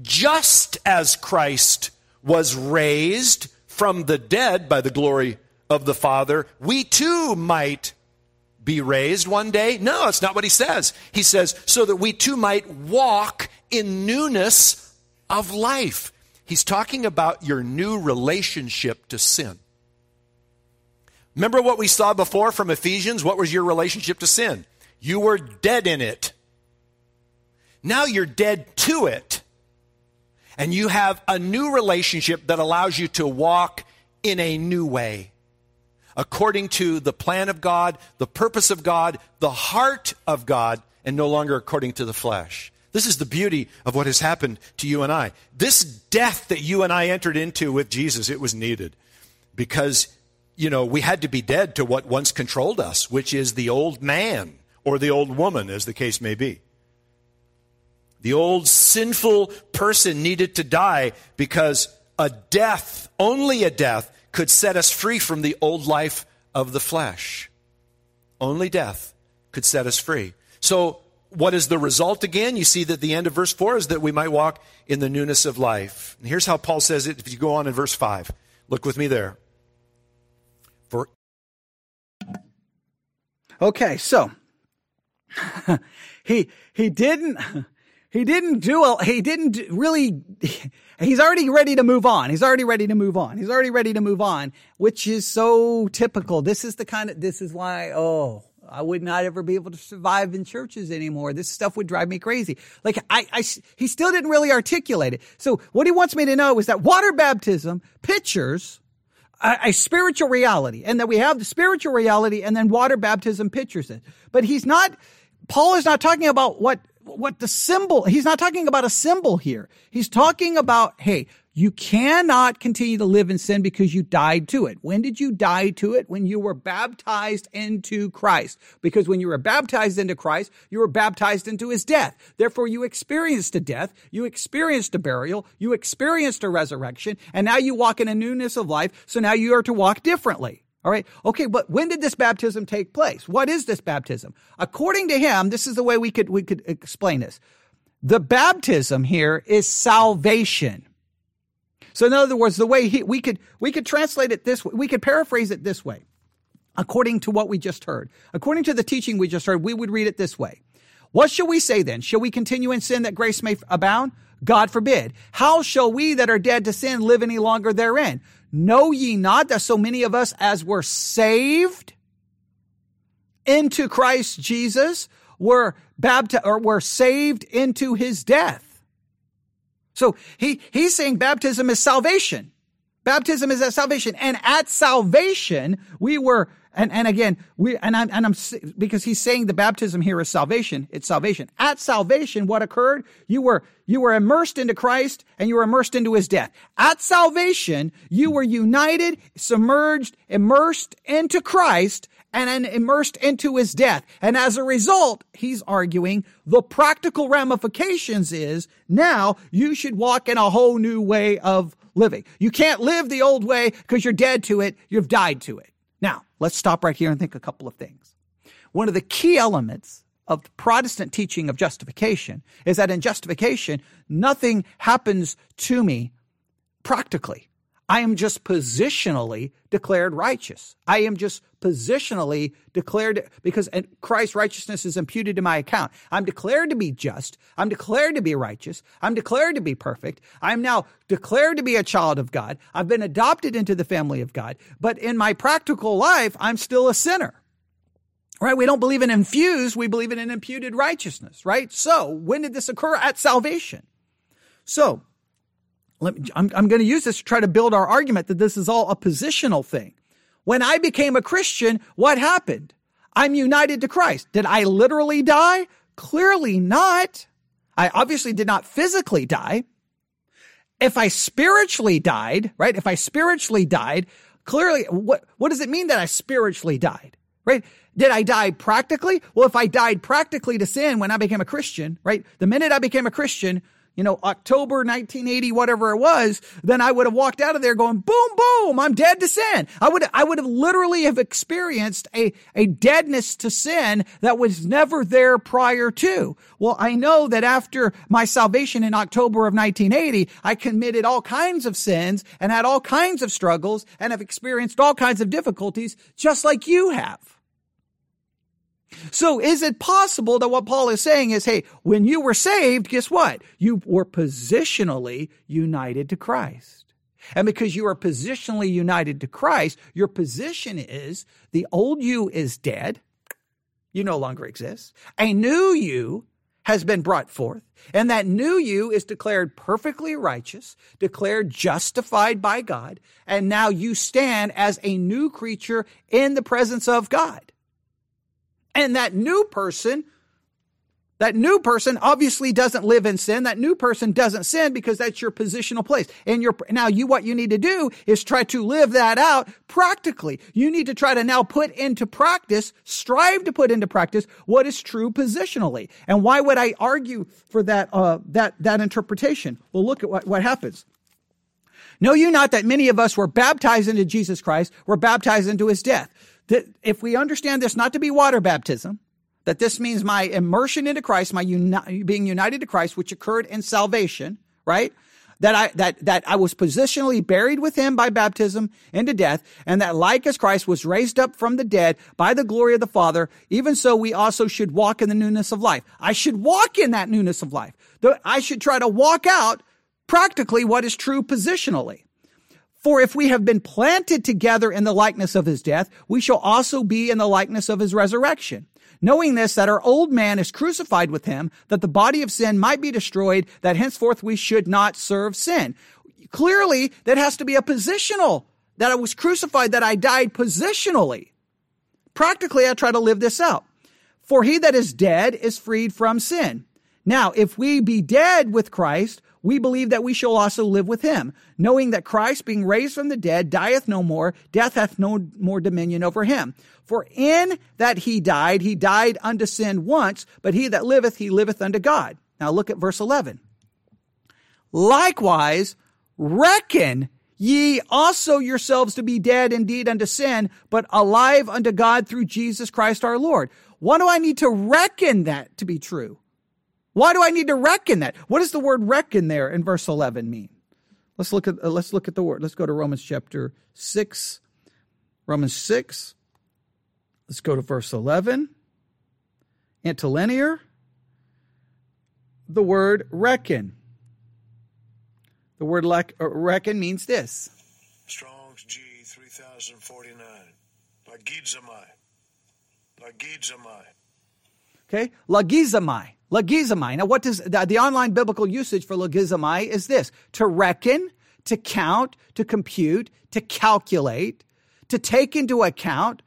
just as Christ was raised from the dead by the glory of the Father, we too might be raised one day? No, that's not what he says. He says, so that we too might walk in newness of life. He's talking about your new relationship to sin. Remember what we saw before from Ephesians? What was your relationship to sin? You were dead in it. Now you're dead to it. And you have a new relationship that allows you to walk in a new way. According to the plan of God, the purpose of God, the heart of God, and no longer according to the flesh. This is the beauty of what has happened to you and I. This death that you and I entered into with Jesus, it was needed because, you know, we had to be dead to what once controlled us, which is the old man or the old woman, as the case may be. The old sinful person needed to die because a death, only a death, could set us free from the old life of the flesh. Only death could set us free. So what is the result again? You see that the end of verse 4 is that we might walk in the newness of life. And here's how Paul says it if you go on in verse 5. Look with me there. For Okay, so [laughs] he he didn't he didn't do a, he didn't really he's already ready to move on. He's already ready to move on. He's already ready to move on, which is so typical. This is the kind of this is why oh I would not ever be able to survive in churches anymore. This stuff would drive me crazy. Like I, I, he still didn't really articulate it. So what he wants me to know is that water baptism pictures a, a spiritual reality and that we have the spiritual reality and then water baptism pictures it. But he's not, Paul is not talking about what, what the symbol, he's not talking about a symbol here. He's talking about, hey, you cannot continue to live in sin because you died to it. When did you die to it? When you were baptized into Christ. Because when you were baptized into Christ, you were baptized into his death. Therefore, you experienced a death, you experienced a burial, you experienced a resurrection, and now you walk in a newness of life. So now you are to walk differently. All right. Okay. But when did this baptism take place? What is this baptism? According to him, this is the way we could, we could explain this. The baptism here is salvation. So in other words, the way he, we could, we could translate it this way, we could paraphrase it this way. According to what we just heard, according to the teaching we just heard, we would read it this way. What shall we say then? Shall we continue in sin that grace may abound? God forbid. How shall we that are dead to sin live any longer therein? Know ye not that so many of us as were saved into Christ Jesus were baptized or were saved into his death? So he, he's saying baptism is salvation. Baptism is at salvation. And at salvation, we were, and, and again, we, and I'm, and I'm, because he's saying the baptism here is salvation. It's salvation. At salvation, what occurred? You were, you were immersed into Christ and you were immersed into his death. At salvation, you were united, submerged, immersed into Christ and then immersed into his death. And as a result, he's arguing the practical ramifications is now you should walk in a whole new way of living. You can't live the old way because you're dead to it. You've died to it. Now, let's stop right here and think a couple of things. One of the key elements of the Protestant teaching of justification is that in justification, nothing happens to me practically. I am just positionally declared righteous. I am just positionally declared because Christ's righteousness is imputed to my account. I'm declared to be just. I'm declared to be righteous. I'm declared to be perfect. I'm now declared to be a child of God. I've been adopted into the family of God. But in my practical life, I'm still a sinner. Right? We don't believe in infused. We believe in an imputed righteousness, right? So when did this occur? At salvation. So me, I'm, I'm going to use this to try to build our argument that this is all a positional thing. When I became a Christian, what happened? I'm united to Christ. Did I literally die? Clearly not. I obviously did not physically die. If I spiritually died, right? If I spiritually died, clearly, what, what does it mean that I spiritually died? right? Did I die practically? Well, if I died practically to sin when I became a Christian, right? The minute I became a Christian, you know, October 1980, whatever it was, then I would have walked out of there going, boom, boom, I'm dead to sin. I would, I would have literally have experienced a, a deadness to sin that was never there prior to. Well, I know that after my salvation in October of 1980, I committed all kinds of sins and had all kinds of struggles and have experienced all kinds of difficulties just like you have. So is it possible that what Paul is saying is, hey, when you were saved, guess what? You were positionally united to Christ. And because you are positionally united to Christ, your position is the old you is dead. You no longer exist. A new you has been brought forth. And that new you is declared perfectly righteous, declared justified by God. And now you stand as a new creature in the presence of God. And that new person, that new person obviously doesn't live in sin. That new person doesn't sin because that's your positional place. And your now you what you need to do is try to live that out practically. You need to try to now put into practice, strive to put into practice what is true positionally. And why would I argue for that uh, that that interpretation? Well, look at what, what happens. Know you not that many of us were baptized into Jesus Christ, were baptized into his death that if we understand this not to be water baptism, that this means my immersion into Christ, my uni- being united to Christ, which occurred in salvation, right? That I, that, that I was positionally buried with him by baptism into death, and that like as Christ was raised up from the dead by the glory of the Father, even so we also should walk in the newness of life. I should walk in that newness of life. I should try to walk out practically what is true positionally. For if we have been planted together in the likeness of his death, we shall also be in the likeness of his resurrection. Knowing this, that our old man is crucified with him, that the body of sin might be destroyed, that henceforth we should not serve sin. Clearly, that has to be a positional, that I was crucified, that I died positionally. Practically, I try to live this out. For he that is dead is freed from sin. Now, if we be dead with Christ, we believe that we shall also live with him, knowing that Christ, being raised from the dead, dieth no more, death hath no more dominion over him. For in that he died, he died unto sin once, but he that liveth, he liveth unto God. Now look at verse 11. Likewise, reckon ye also yourselves to be dead indeed unto sin, but alive unto God through Jesus Christ our Lord. Why do I need to reckon that to be true? Why do I need to reckon that? What does the word reckon there in verse 11 mean? Let's look at uh, let's look at the word. Let's go to Romans chapter 6. Romans 6. Let's go to verse 11. Interlinear. The word reckon. The word uh, reckon means this. Strong's G 3049. Lagizamai. Lagizamai. Okay? Lagizamai. Logizomai. Now, what does the, the online biblical usage for logizomai is this? To reckon, to count, to compute, to calculate, to take into account,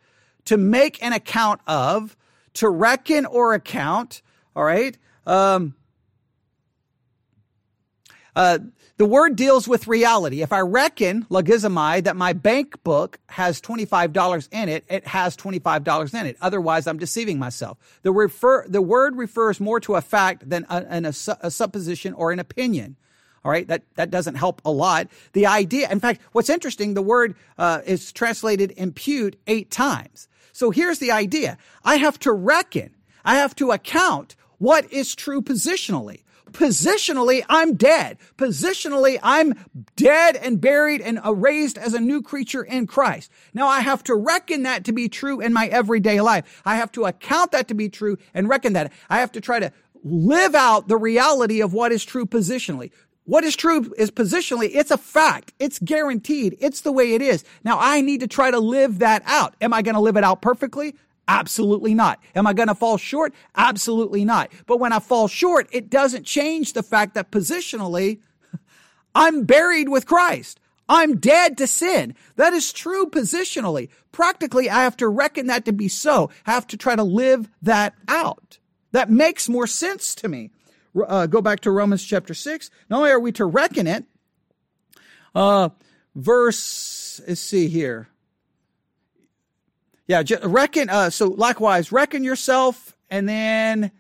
to make an account of, to reckon or account. All right. Um, uh, the word deals with reality. If I reckon, logizomai, that my bank book has $25 in it, it has $25 in it. Otherwise, I'm deceiving myself. The, refer, the word refers more to a fact than a, a, a supposition or an opinion. All right, that, that doesn't help a lot. The idea, in fact, what's interesting, the word uh, is translated impute eight times. So here's the idea I have to reckon, I have to account what is true positionally. Positionally, I'm dead. Positionally, I'm dead and buried and raised as a new creature in Christ. Now I have to reckon that to be true in my everyday life. I have to account that to be true and reckon that. I have to try to live out the reality of what is true positionally. What is true is positionally, it's a fact. It's guaranteed. It's the way it is. Now I need to try to live that out. Am I going to live it out perfectly? Absolutely not. Am I going to fall short? Absolutely not. But when I fall short, it doesn't change the fact that positionally, [laughs] I'm buried with Christ. I'm dead to sin. That is true positionally. Practically, I have to reckon that to be so. I have to try to live that out. That makes more sense to me. Uh, go back to Romans chapter 6. Not only are we to reckon it, uh, verse, let's see here. Yeah, reckon. Uh, so likewise, reckon yourself, and then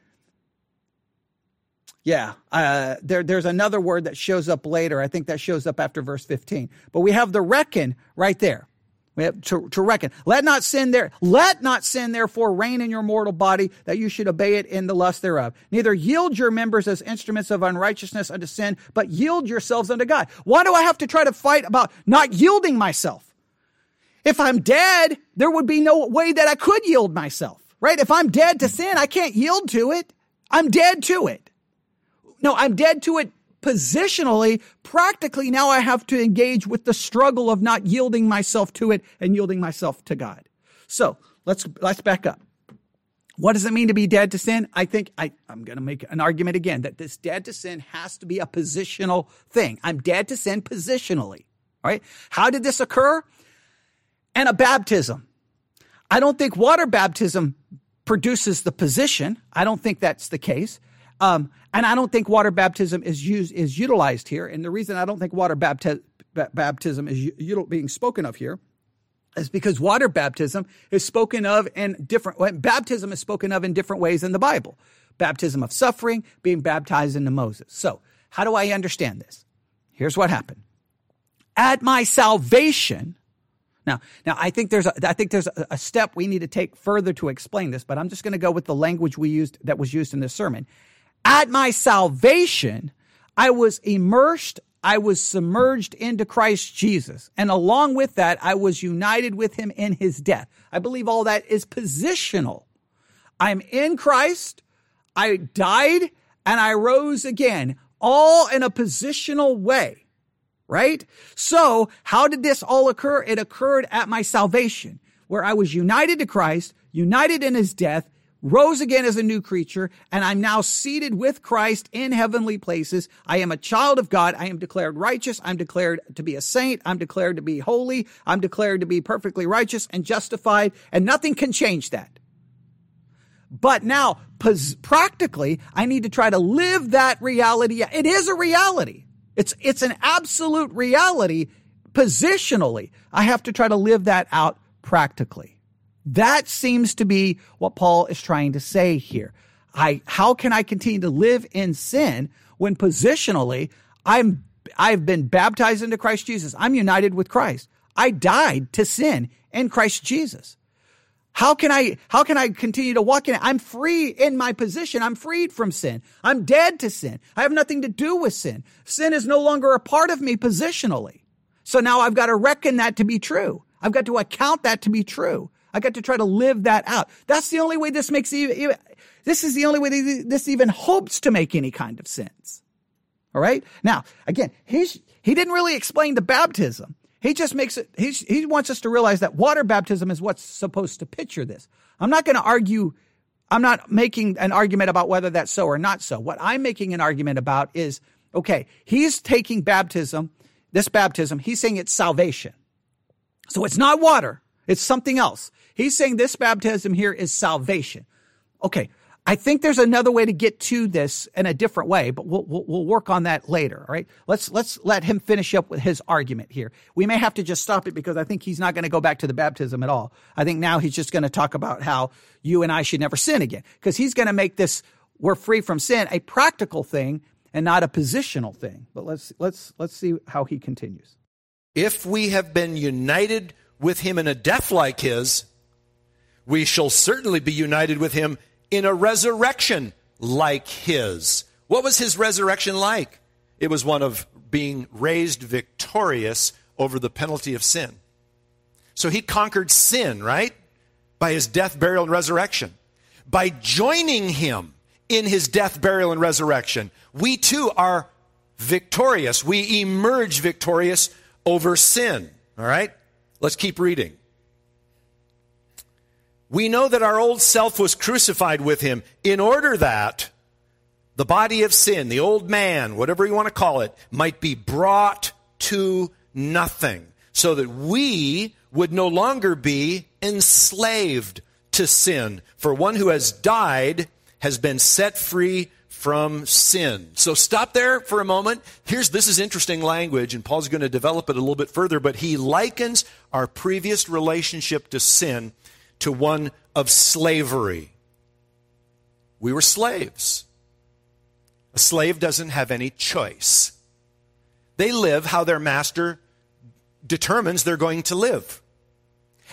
yeah, uh, there, there's another word that shows up later. I think that shows up after verse 15. But we have the reckon right there. We have to, to reckon. Let not sin there. Let not sin therefore reign in your mortal body that you should obey it in the lust thereof. Neither yield your members as instruments of unrighteousness unto sin, but yield yourselves unto God. Why do I have to try to fight about not yielding myself? If I'm dead, there would be no way that I could yield myself, right? If I'm dead to sin, I can't yield to it. I'm dead to it. No, I'm dead to it positionally. Practically, now I have to engage with the struggle of not yielding myself to it and yielding myself to God. So let's, let's back up. What does it mean to be dead to sin? I think I, I'm going to make an argument again that this dead to sin has to be a positional thing. I'm dead to sin positionally. All right. How did this occur? And a baptism. I don't think water baptism produces the position. I don't think that's the case. Um, and I don't think water baptism is used is utilized here. And the reason I don't think water bapti- baptism is u- being spoken of here is because water baptism is spoken of in different baptism is spoken of in different ways in the Bible. Baptism of suffering, being baptized into Moses. So, how do I understand this? Here's what happened. At my salvation, now, now I think there's a, I think there's a, step we need to take further to explain this, but I'm just going to go with the language we used that was used in this sermon. At my salvation, I was immersed, I was submerged into Christ Jesus. And along with that, I was united with him in his death. I believe all that is positional. I'm in Christ, I died, and I rose again, all in a positional way, right? So, how did this all occur? It occurred at my salvation, where I was united to Christ, united in his death, rose again as a new creature, and I'm now seated with Christ in heavenly places. I am a child of God. I am declared righteous. I'm declared to be a saint. I'm declared to be holy. I'm declared to be perfectly righteous and justified, and nothing can change that. But now, practically, I need to try to live that reality. It is a reality. It's, it's an absolute reality positionally. I have to try to live that out practically. That seems to be what Paul is trying to say here. I, how can I continue to live in sin when positionally I'm, I've been baptized into Christ Jesus. I'm united with Christ. I died to sin in Christ Jesus. How can I, how can I continue to walk in it? I'm free in my position. I'm freed from sin. I'm dead to sin. I have nothing to do with sin. Sin is no longer a part of me positionally. So now I've got to reckon that to be true. I've got to account that to be true. I got to try to live that out. That's the only way this makes even, this is the only way this even hopes to make any kind of sense. All right. Now, again, he's, he didn't really explain the baptism. He just makes it, he's, he wants us to realize that water baptism is what's supposed to picture this. I'm not going to argue, I'm not making an argument about whether that's so or not so. What I'm making an argument about is, okay, he's taking baptism, this baptism, he's saying it's salvation. So it's not water. It's something else. He's saying this baptism here is salvation. Okay. I think there's another way to get to this in a different way, but we'll, we'll, we'll, work on that later. All right. Let's, let's let him finish up with his argument here. We may have to just stop it because I think he's not going to go back to the baptism at all. I think now he's just going to talk about how you and I should never sin again because he's going to make this, we're free from sin, a practical thing and not a positional thing. But let's, let's, let's see how he continues. If we have been united with him in a death like his, we shall certainly be united with him in a resurrection like his. What was his resurrection like? It was one of being raised victorious over the penalty of sin. So he conquered sin, right? By his death, burial, and resurrection. By joining him in his death, burial, and resurrection, we too are victorious. We emerge victorious over sin. All right? Let's keep reading. We know that our old self was crucified with him in order that the body of sin, the old man, whatever you want to call it, might be brought to nothing so that we would no longer be enslaved to sin. For one who has died has been set free from sin. So stop there for a moment. Here's this is interesting language and Paul's going to develop it a little bit further, but he likens our previous relationship to sin to one of slavery. We were slaves. A slave doesn't have any choice. They live how their master determines they're going to live.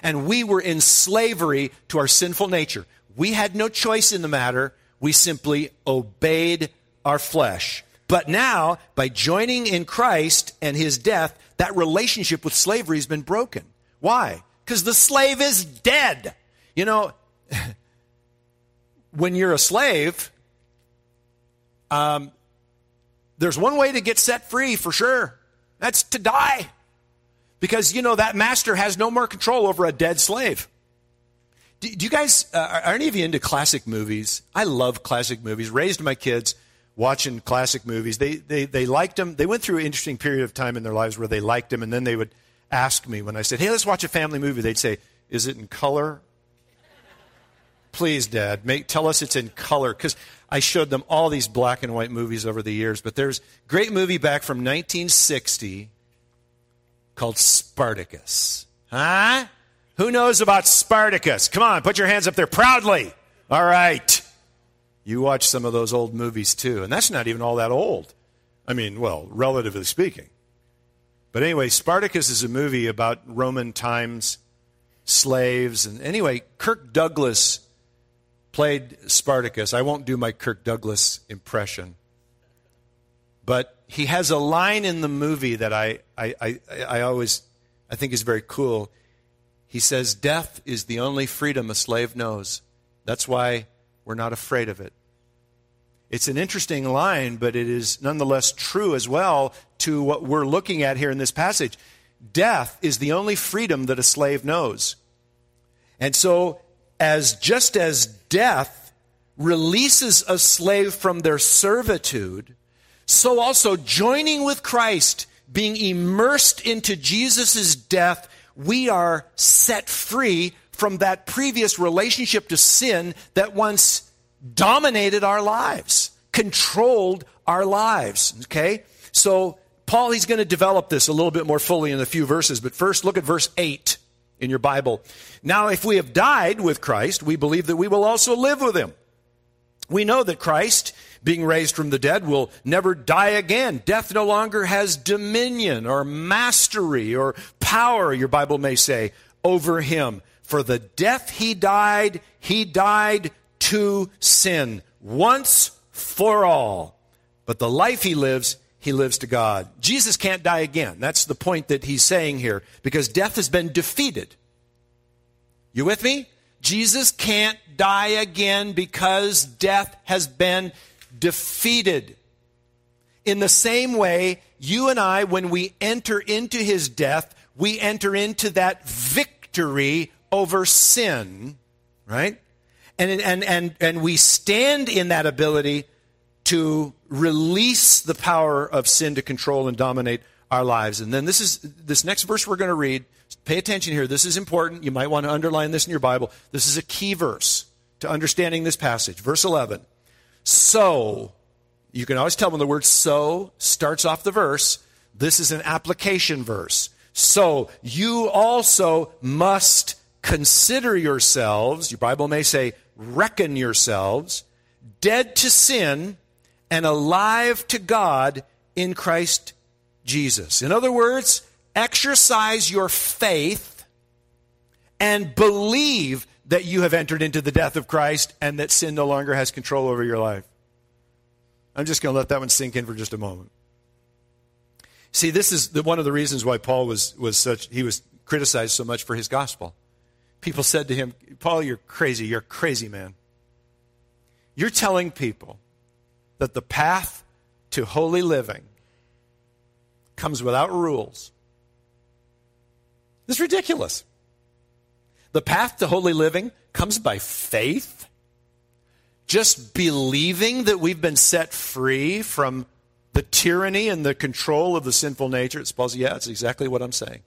And we were in slavery to our sinful nature. We had no choice in the matter. We simply obeyed our flesh. But now, by joining in Christ and his death, that relationship with slavery has been broken. Why? Because the slave is dead. You know, [laughs] when you're a slave, um, there's one way to get set free for sure. That's to die. Because, you know, that master has no more control over a dead slave. Do, do you guys, uh, are any of you into classic movies? I love classic movies. Raised my kids watching classic movies. They, they, they liked them. They went through an interesting period of time in their lives where they liked them, and then they would ask me when I said, hey, let's watch a family movie. They'd say, is it in color? Please, Dad, make, tell us it's in color. Because I showed them all these black and white movies over the years, but there's a great movie back from 1960 called Spartacus. Huh? Who knows about Spartacus? Come on, put your hands up there proudly. All right. You watch some of those old movies too, and that's not even all that old. I mean, well, relatively speaking. But anyway, Spartacus is a movie about Roman times, slaves, and anyway, Kirk Douglas played Spartacus. I won't do my Kirk Douglas impression. But he has a line in the movie that I, I, I, I always I think is very cool. He says, Death is the only freedom a slave knows. That's why we're not afraid of it. It's an interesting line, but it is nonetheless true as well to what we're looking at here in this passage. Death is the only freedom that a slave knows. And so, as just as death releases a slave from their servitude, so also joining with Christ, being immersed into Jesus' death, we are set free from that previous relationship to sin that once dominated our lives, controlled our lives. Okay? So, Paul, he's going to develop this a little bit more fully in a few verses, but first look at verse 8 in your Bible. Now, if we have died with Christ, we believe that we will also live with him. We know that Christ, being raised from the dead, will never die again. Death no longer has dominion or mastery or power, your Bible may say, over him. For the death he died, he died to sin once for all. But the life he lives, he lives to God. Jesus can't die again. That's the point that he's saying here because death has been defeated. You with me? Jesus can't die again because death has been defeated. In the same way, you and I, when we enter into his death, we enter into that victory over sin, right? And, and, and, and we stand in that ability to release the power of sin to control and dominate our lives. And then this is this next verse we're going to read. Pay attention here. This is important. You might want to underline this in your Bible. This is a key verse to understanding this passage. Verse 11. So, you can always tell when the word so starts off the verse, this is an application verse. So, you also must consider yourselves, your Bible may say, reckon yourselves, dead to sin and alive to God in Christ Jesus. In other words, exercise your faith and believe that you have entered into the death of Christ and that sin no longer has control over your life. I'm just going to let that one sink in for just a moment. See, this is the, one of the reasons why Paul was, was such, he was criticized so much for his gospel. People said to him, Paul, you're crazy. You're a crazy man. You're telling people that the path to holy living comes without rules. Is ridiculous. The path to holy living comes by faith, just believing that we've been set free from the tyranny and the control of the sinful nature. It's supposed, yeah, it's exactly what I'm saying.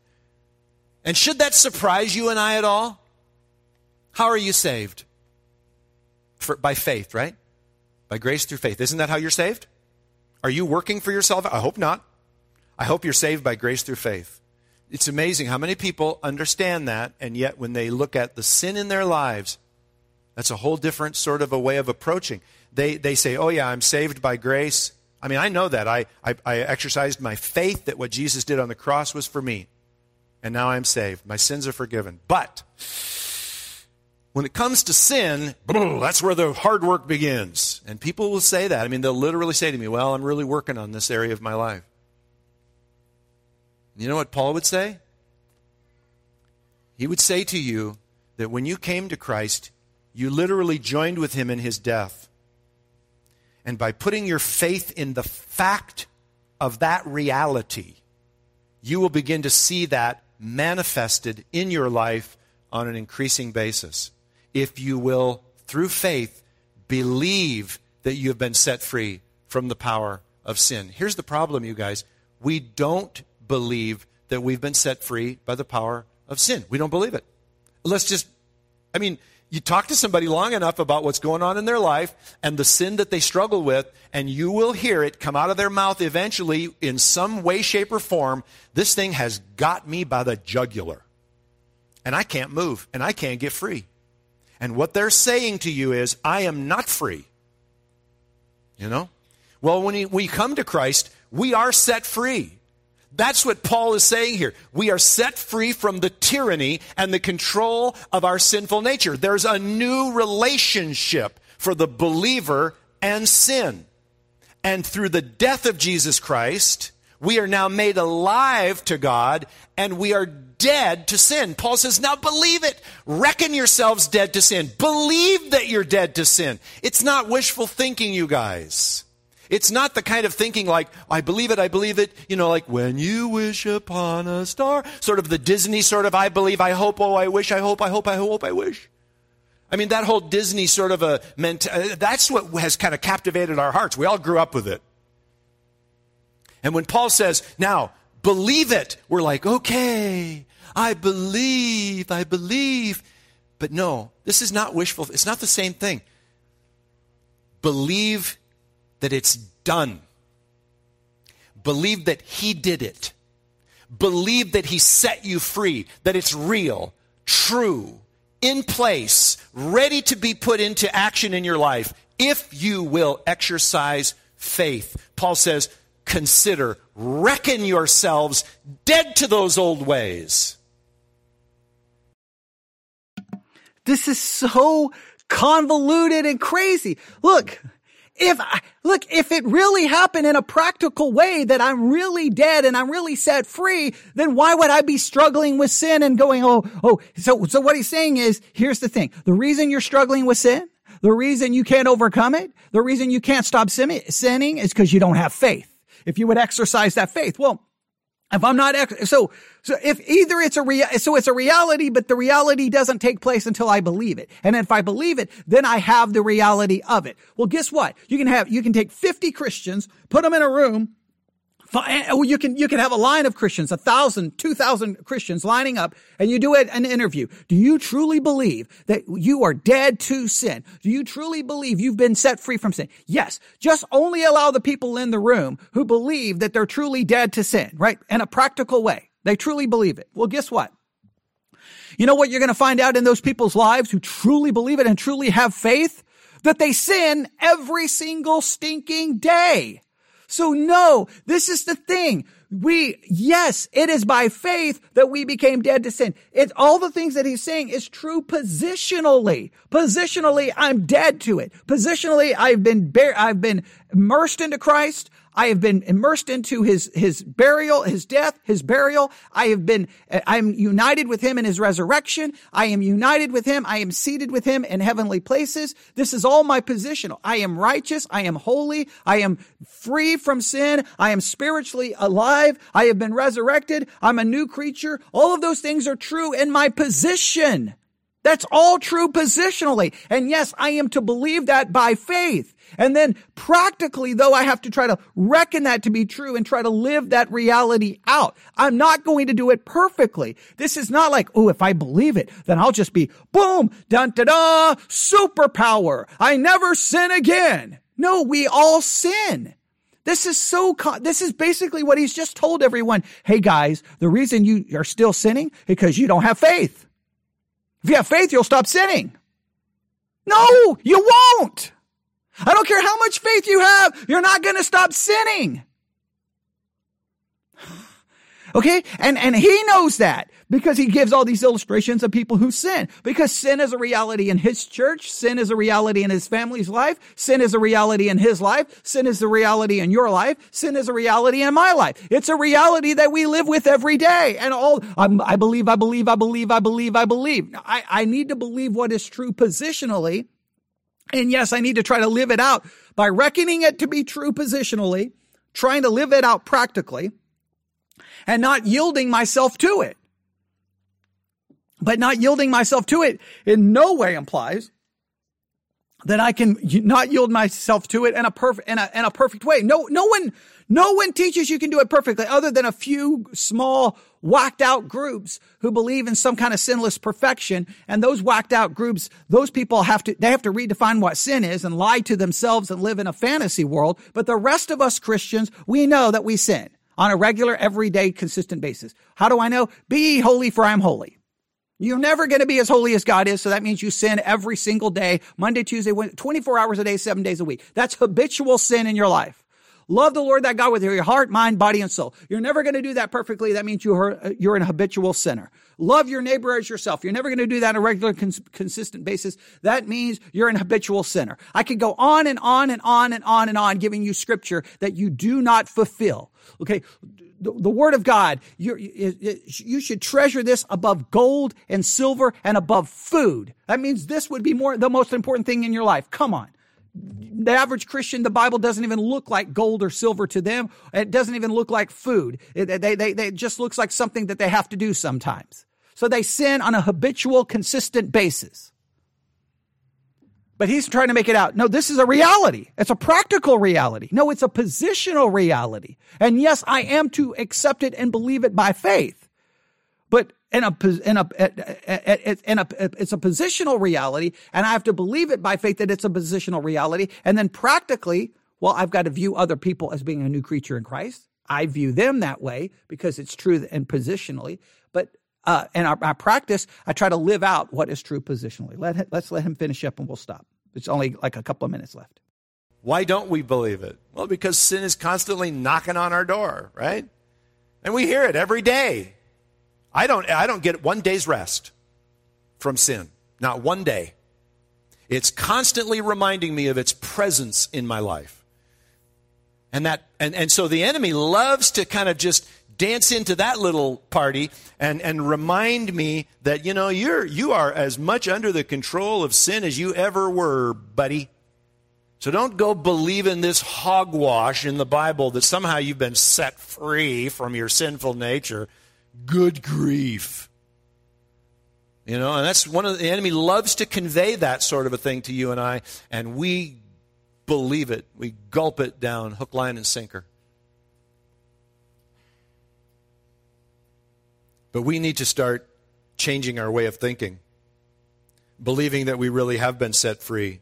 And should that surprise you and I at all? How are you saved? For, by faith, right? By grace through faith. Isn't that how you're saved? Are you working for yourself? I hope not. I hope you're saved by grace through faith. It's amazing how many people understand that, and yet when they look at the sin in their lives, that's a whole different sort of a way of approaching. They, they say, Oh, yeah, I'm saved by grace. I mean, I know that. I, I, I exercised my faith that what Jesus did on the cross was for me. And now I'm saved. My sins are forgiven. But when it comes to sin, that's where the hard work begins. And people will say that. I mean, they'll literally say to me, Well, I'm really working on this area of my life. You know what Paul would say? He would say to you that when you came to Christ, you literally joined with him in his death. And by putting your faith in the fact of that reality, you will begin to see that manifested in your life on an increasing basis. If you will, through faith, believe that you have been set free from the power of sin. Here's the problem, you guys. We don't believe that we've been set free by the power of sin. We don't believe it. Let's just, I mean, you talk to somebody long enough about what's going on in their life and the sin that they struggle with, and you will hear it come out of their mouth eventually in some way, shape, or form. This thing has got me by the jugular. And I can't move, and I can't get free. And what they're saying to you is, I am not free. You know? Well, when we come to Christ, we are set free. That's what Paul is saying here. We are set free from the tyranny and the control of our sinful nature. There's a new relationship for the believer and sin. And through the death of Jesus Christ, we are now made alive to God and we are dead to sin. Paul says, now believe it. Reckon yourselves dead to sin. Believe that you're dead to sin. It's not wishful thinking, you guys. It's not the kind of thinking like, I believe it, I believe it, you know, like when you wish upon a star, sort of the Disney sort of, I believe, I hope, oh, I wish, I hope, I hope, I hope, I wish. I mean, that whole Disney sort of a mentality, uh, that's what has kind of captivated our hearts. We all grew up with it. And when Paul says, now, believe it, we're like, okay, I believe, I believe. But no, this is not wishful. It's not the same thing. Believe that it's done. Believe that He did it. Believe that He set you free, that it's real, true, in place, ready to be put into action in your life if you will exercise faith. Paul says, consider, reckon yourselves dead to those old ways. This is so convoluted and crazy. Look, if I, look, if it really happened in a practical way that I'm really dead and I'm really set free, then why would I be struggling with sin and going, oh, oh, so, so what he's saying is, here's the thing. The reason you're struggling with sin, the reason you can't overcome it, the reason you can't stop sinning is because you don't have faith. If you would exercise that faith, well, if I'm not, ex- so, so if either it's a rea- so it's a reality, but the reality doesn't take place until I believe it. And if I believe it, then I have the reality of it. Well, guess what? You can have, you can take 50 Christians, put them in a room, Eh, you can, you can have a line of Christians, a thousand, two thousand Christians lining up and you do an interview. Do you truly believe that you are dead to sin? Do you truly believe you've been set free from sin? Yes. Just only allow the people in the room who believe that they're truly dead to sin, right? In a practical way. They truly believe it. Well, guess what? You know what you're going to find out in those people's lives who truly believe it and truly have faith? That they sin every single stinking day. So no, this is the thing. We, yes, it is by faith that we became dead to sin. It's all the things that he's saying is true positionally. Positionally, I'm dead to it. Positionally, I've been, I've been immersed into Christ. I have been immersed into his, his burial, his death, his burial. I have been, I'm united with him in his resurrection. I am united with him. I am seated with him in heavenly places. This is all my position. I am righteous. I am holy. I am free from sin. I am spiritually alive. I have been resurrected. I'm a new creature. All of those things are true in my position. That's all true positionally. And yes, I am to believe that by faith. And then practically, though, I have to try to reckon that to be true and try to live that reality out. I'm not going to do it perfectly. This is not like, oh, if I believe it, then I'll just be boom, dun da da, superpower. I never sin again. No, we all sin. This is so, this is basically what he's just told everyone. Hey guys, the reason you are still sinning because you don't have faith. If you have faith, you'll stop sinning. No, you won't. I don't care how much faith you have. You're not going to stop sinning. [sighs] Okay. And, and he knows that because he gives all these illustrations of people who sin because sin is a reality in his church. Sin is a reality in his family's life. Sin is a reality in his life. Sin is a reality in your life. Sin is a reality in my life. It's a reality that we live with every day. And all, I'm, i believe, I believe, I believe, I believe, I believe. I, I need to believe what is true positionally. And yes, I need to try to live it out by reckoning it to be true positionally, trying to live it out practically and not yielding myself to it. But not yielding myself to it in no way implies that I can not yield myself to it in a perfect, in a, in a perfect way. No, no one, no one teaches you can do it perfectly other than a few small whacked out groups who believe in some kind of sinless perfection. And those whacked out groups, those people have to, they have to redefine what sin is and lie to themselves and live in a fantasy world. But the rest of us Christians, we know that we sin on a regular, everyday, consistent basis. How do I know? Be holy for I'm holy. You're never going to be as holy as God is. So that means you sin every single day, Monday, Tuesday, 24 hours a day, seven days a week. That's habitual sin in your life. Love the Lord that God with your heart, mind, body, and soul. You're never going to do that perfectly. That means you're, you're an habitual sinner. Love your neighbor as yourself. You're never going to do that on a regular, cons- consistent basis. That means you're an habitual sinner. I could go on and on and on and on and on giving you scripture that you do not fulfill. Okay. The, the word of God, you you should treasure this above gold and silver and above food. That means this would be more, the most important thing in your life. Come on the average Christian, the Bible doesn't even look like gold or silver to them. It doesn't even look like food. It, they, they, they, it just looks like something that they have to do sometimes. So they sin on a habitual, consistent basis. But he's trying to make it out. No, this is a reality. It's a practical reality. No, it's a positional reality. And yes, I am to accept it and believe it by faith. But in a, in a, in a, it's a positional reality and I have to believe it by faith that it's a positional reality. And then practically, well, I've got to view other people as being a new creature in Christ. I view them that way because it's true and positionally. But uh, our, practice, I try to live out what is true positionally. Let let's let him finish up and we'll stop. It's only like a couple of minutes left. Why don't we believe it? Well, because sin is constantly knocking on our door, right? And we hear it every day. I don't, I don't get one day's rest from sin. Not one day. It's constantly reminding me of its presence in my life. And that, and, and so the enemy loves to kind of just dance into that little party and, and remind me that, you know, you're, you are as much under the control of sin as you ever were, buddy. So don't go believe in this hogwash in the Bible that somehow you've been set free from your sinful nature. Good grief. You know, and that's one of the, enemy loves to convey that sort of a thing to you and I, and we believe it. We gulp it down, hook, line, and sinker. But we need to start changing our way of thinking, believing that we really have been set free.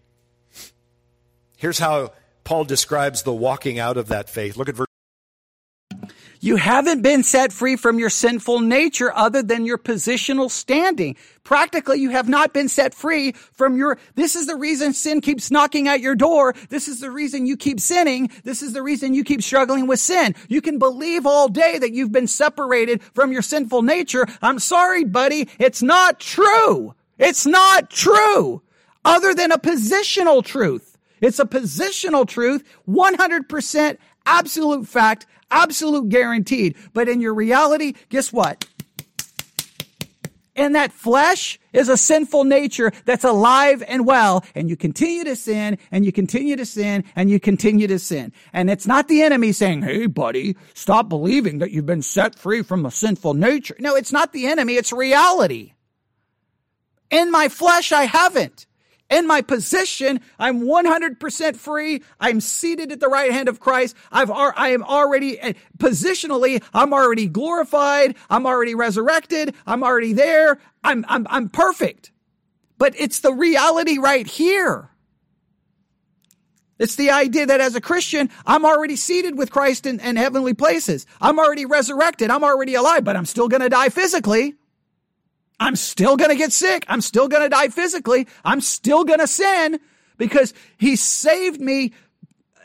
Here's how Paul describes the walking out of that faith. Look at verse you haven't been set free from your sinful nature other than your positional standing. Practically, you have not been set free from your, this is the reason sin keeps knocking at your door. This is the reason you keep sinning. This is the reason you keep struggling with sin. You can believe all day that you've been separated from your sinful nature. I'm sorry, buddy. It's not true. It's not true. Other than a positional truth. It's a positional truth, 100% absolute fact Absolute guaranteed. But in your reality, guess what? In that flesh is a sinful nature that's alive and well, and you continue to sin, and you continue to sin, and you continue to sin. And it's not the enemy saying, hey buddy, stop believing that you've been set free from a sinful nature. No, it's not the enemy, it's reality. In my flesh, I haven't in my position. I'm 100% free. I'm seated at the right hand of Christ. I've, I am already eh, positionally, I'm already glorified. I'm already resurrected. I'm already there. I'm, I'm, I'm perfect. But it's the reality right here. It's the idea that as a Christian, I'm already seated with Christ in, in heavenly places. I'm already resurrected. I'm already alive, but I'm still going to die physically. I'm still going to get sick. I'm still going to die physically. I'm still going to sin because he saved me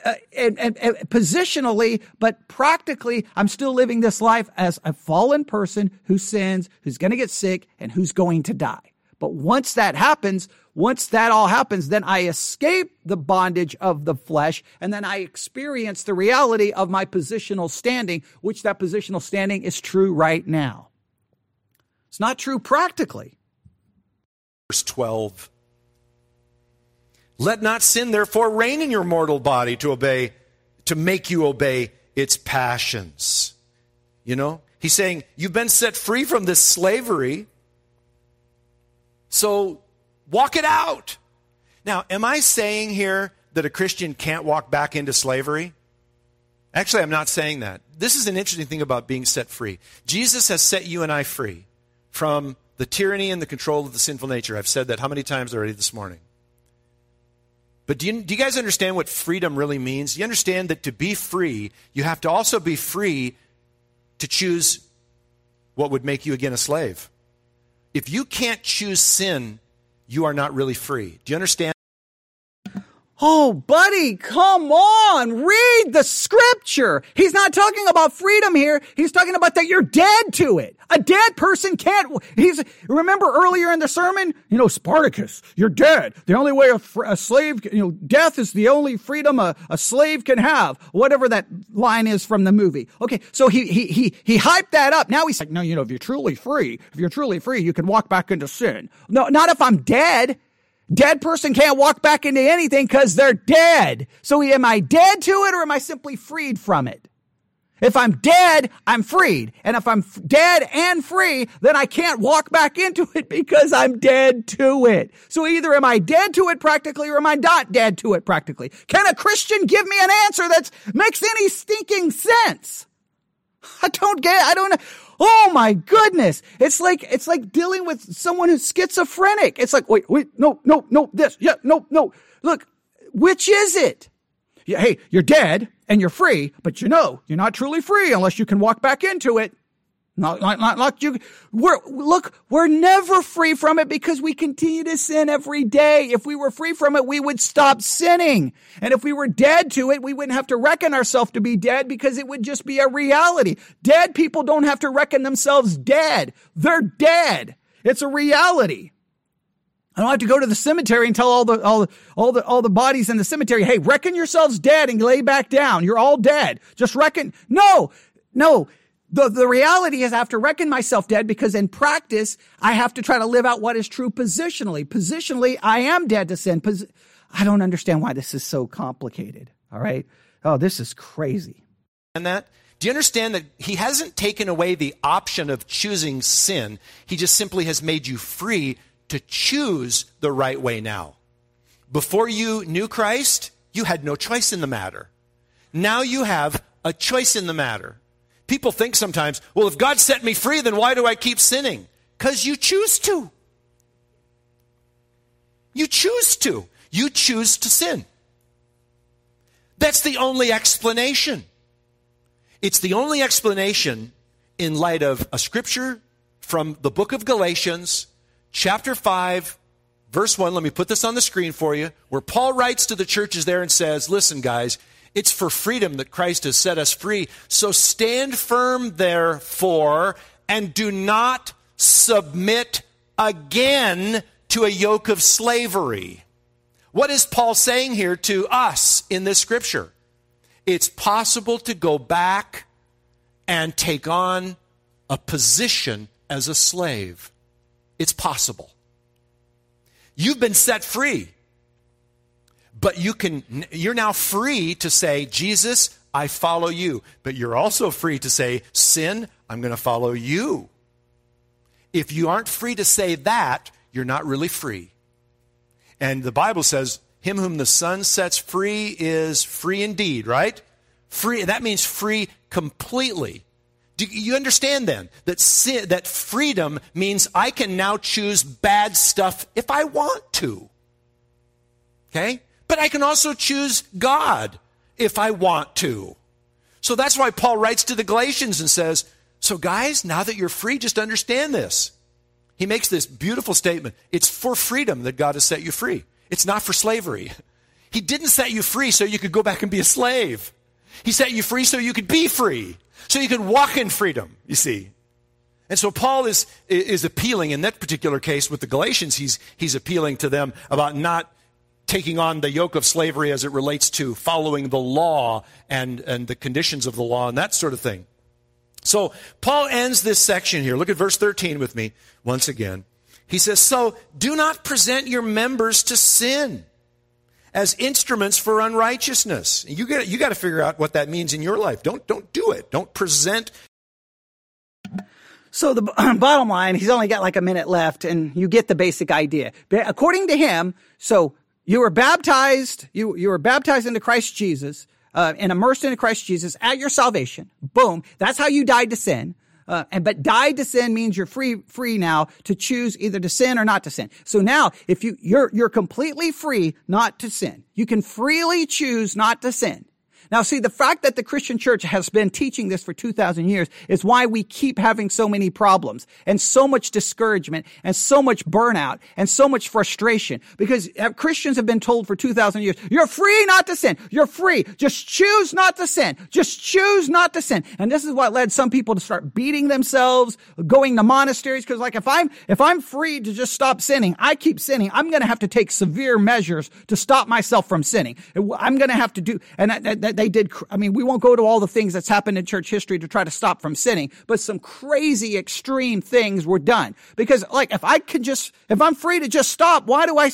uh, and, and, and, positionally, but practically, I'm still living this life as a fallen person who sins, who's going to get sick, and who's going to die. But once that happens, once that all happens, then I escape the bondage of the flesh and then I experience the reality of my positional standing, which that positional standing is true right now. It's not true practically. Verse 12. Let not sin therefore reign in your mortal body to obey, to make you obey its passions. You know, he's saying you've been set free from this slavery so walk it out. Now, am I saying here that a Christian can't walk back into slavery? Actually, I'm not saying that. This is an interesting thing about being set free. Jesus has set you and I free from the tyranny and the control of the sinful nature. I've said that how many times already this morning? But do you, do you guys understand what freedom really means? You understand that to be free, you have to also be free to choose what would make you again a slave if you can't choose sin, you are not really free. Do you understand? Oh, buddy, come on. Read the scripture. He's not talking about freedom here. He's talking about that you're dead to it. A dead person can't, he's, remember earlier in the sermon, you know, Spartacus, you're dead. The only way a, a slave, you know, death is the only freedom a, a slave can have. Whatever that line is from the movie. Okay. So he, he, he, he hyped that up. Now he's like, no, you know, if you're truly free, if you're truly free, you can walk back into sin. No, not if I'm dead. Dead person can't walk back into anything because they're dead. So am I dead to it or am I simply freed from it? If I'm dead, I'm freed. And if I'm f- dead and free, then I can't walk back into it [laughs] because I'm dead to it. So either am I dead to it practically or am I not dead to it practically? Can a Christian give me an answer that makes any stinking sense? I don't get, I don't know. Oh my goodness. It's like, it's like dealing with someone who's schizophrenic. It's like, wait, wait, no, no, no, this, yeah, no, no. Look, which is it? Yeah, hey, you're dead and you're free, but you know, you're not truly free unless you can walk back into it. Not, not you. We're, look, we're never free from it because we continue to sin every day. If we were free from it, we would stop sinning. And if we were dead to it, we wouldn't have to reckon ourselves to be dead because it would just be a reality. Dead people don't have to reckon themselves dead. They're dead. It's a reality. I don't have to go to the cemetery and tell all the, all the, all the, all the bodies in the cemetery, hey, reckon yourselves dead and lay back down. You're all dead. Just reckon. No, no. The, the reality is I have to reckon myself dead because in practice, I have to try to live out what is true positionally. Positionally, I am dead to sin. Pos- I don't understand why this is so complicated. All right. Oh, this is crazy. And that? Do you understand that he hasn't taken away the option of choosing sin? He just simply has made you free to choose the right way now. Before you knew Christ, you had no choice in the matter. Now you have a choice in the matter. People think sometimes, well, if God set me free, then why do I keep sinning? Because you choose to. You choose to. You choose to sin. That's the only explanation. It's the only explanation in light of a scripture from the book of Galatians, chapter 5, verse 1. Let me put this on the screen for you, where Paul writes to the churches there and says, Listen, guys, it's for freedom that Christ has set us free. So stand firm, therefore, and do not submit again to a yoke of slavery. What is Paul saying here to us in this scripture? It's possible to go back and take on a position as a slave. It's possible. You've been set free. But you can, you're now free to say, Jesus, I follow you. But you're also free to say, sin, I'm going to follow you. If you aren't free to say that, you're not really free. And the Bible says, him whom the Son sets free is free indeed, right? Free, that means free completely. Do you understand then that sin, that freedom means I can now choose bad stuff if I want to? Okay? But I can also choose God if I want to. So that's why Paul writes to the Galatians and says, So, guys, now that you're free, just understand this. He makes this beautiful statement it's for freedom that God has set you free, it's not for slavery. He didn't set you free so you could go back and be a slave. He set you free so you could be free, so you could walk in freedom, you see. And so Paul is, is appealing in that particular case with the Galatians, he's, he's appealing to them about not taking on the yoke of slavery as it relates to following the law and, and the conditions of the law and that sort of thing. So Paul ends this section here. Look at verse 13 with me once again. He says, So do not present your members to sin as instruments for unrighteousness. You got you got to figure out what that means in your life. Don't don't do it. Don't present. So the [clears throat] bottom line, he's only got like a minute left, and you get the basic idea. According to him, so you were baptized, you you were baptized into Christ Jesus. Uh, and immersed into Christ Jesus at your salvation. Boom. That's how you died to sin. Uh, and but died to sin means you're free free now to choose either to sin or not to sin. So now if you you're you're completely free not to sin. You can freely choose not to sin. Now, see, the fact that the Christian church has been teaching this for 2,000 years is why we keep having so many problems and so much discouragement and so much burnout and so much frustration because uh, Christians have been told for 2,000 years, you're free not to sin. You're free. Just choose not to sin. Just choose not to sin. And this is what led some people to start beating themselves, going to monasteries. Cause like if I'm, if I'm free to just stop sinning, I keep sinning. I'm going to have to take severe measures to stop myself from sinning. I'm going to have to do, and that, that, they did, I mean, we won't go to all the things that's happened in church history to try to stop from sinning, but some crazy extreme things were done. Because like, if I can just, if I'm free to just stop, why do I,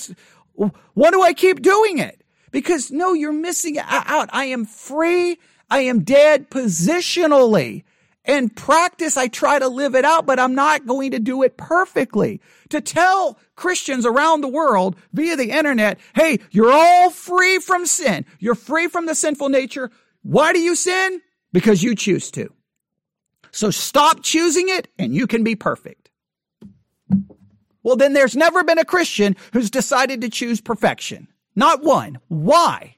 why do I keep doing it? Because no, you're missing out. I am free. I am dead positionally. In practice, I try to live it out, but I'm not going to do it perfectly. To tell Christians around the world via the internet, hey, you're all free from sin. You're free from the sinful nature. Why do you sin? Because you choose to. So stop choosing it and you can be perfect. Well, then there's never been a Christian who's decided to choose perfection. Not one. Why?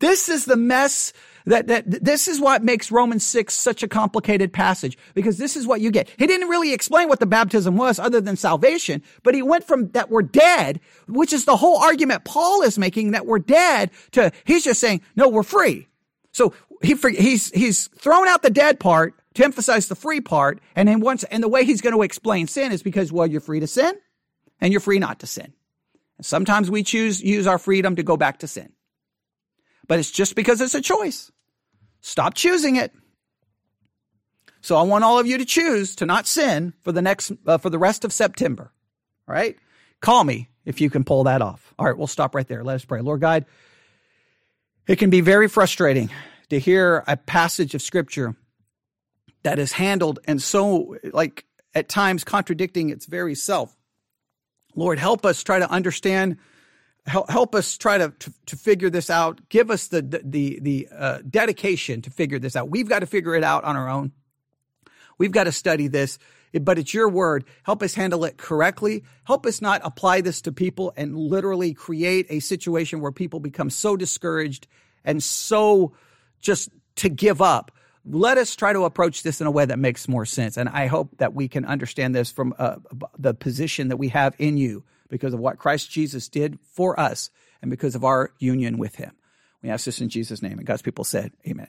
This is the mess that, that this is what makes Romans 6 such a complicated passage because this is what you get. He didn't really explain what the baptism was other than salvation, but he went from that we're dead, which is the whole argument Paul is making that we're dead to he's just saying, no, we're free. So he, he's, he's thrown out the dead part to emphasize the free part. And then once, and the way he's going to explain sin is because, well, you're free to sin and you're free not to sin. And sometimes we choose, use our freedom to go back to sin. But it's just because it's a choice. Stop choosing it. So I want all of you to choose to not sin for the next uh, for the rest of September. All right? Call me if you can pull that off. All right, we'll stop right there. Let us pray. Lord God, it can be very frustrating to hear a passage of scripture that is handled and so like at times contradicting its very self. Lord, help us try to understand help, help us try to, to, to figure this out. Give us the the the uh, dedication to figure this out. We've got to figure it out on our own. We've got to study this, but it's your word. Help us handle it correctly. Help us not apply this to people and literally create a situation where people become so discouraged and so just to give up. Let us try to approach this in a way that makes more sense. And I hope that we can understand this from uh, the position that we have in you because of what Christ Jesus did for us and because of our union with him. We ask this in Jesus' name. And God's people said, Amen.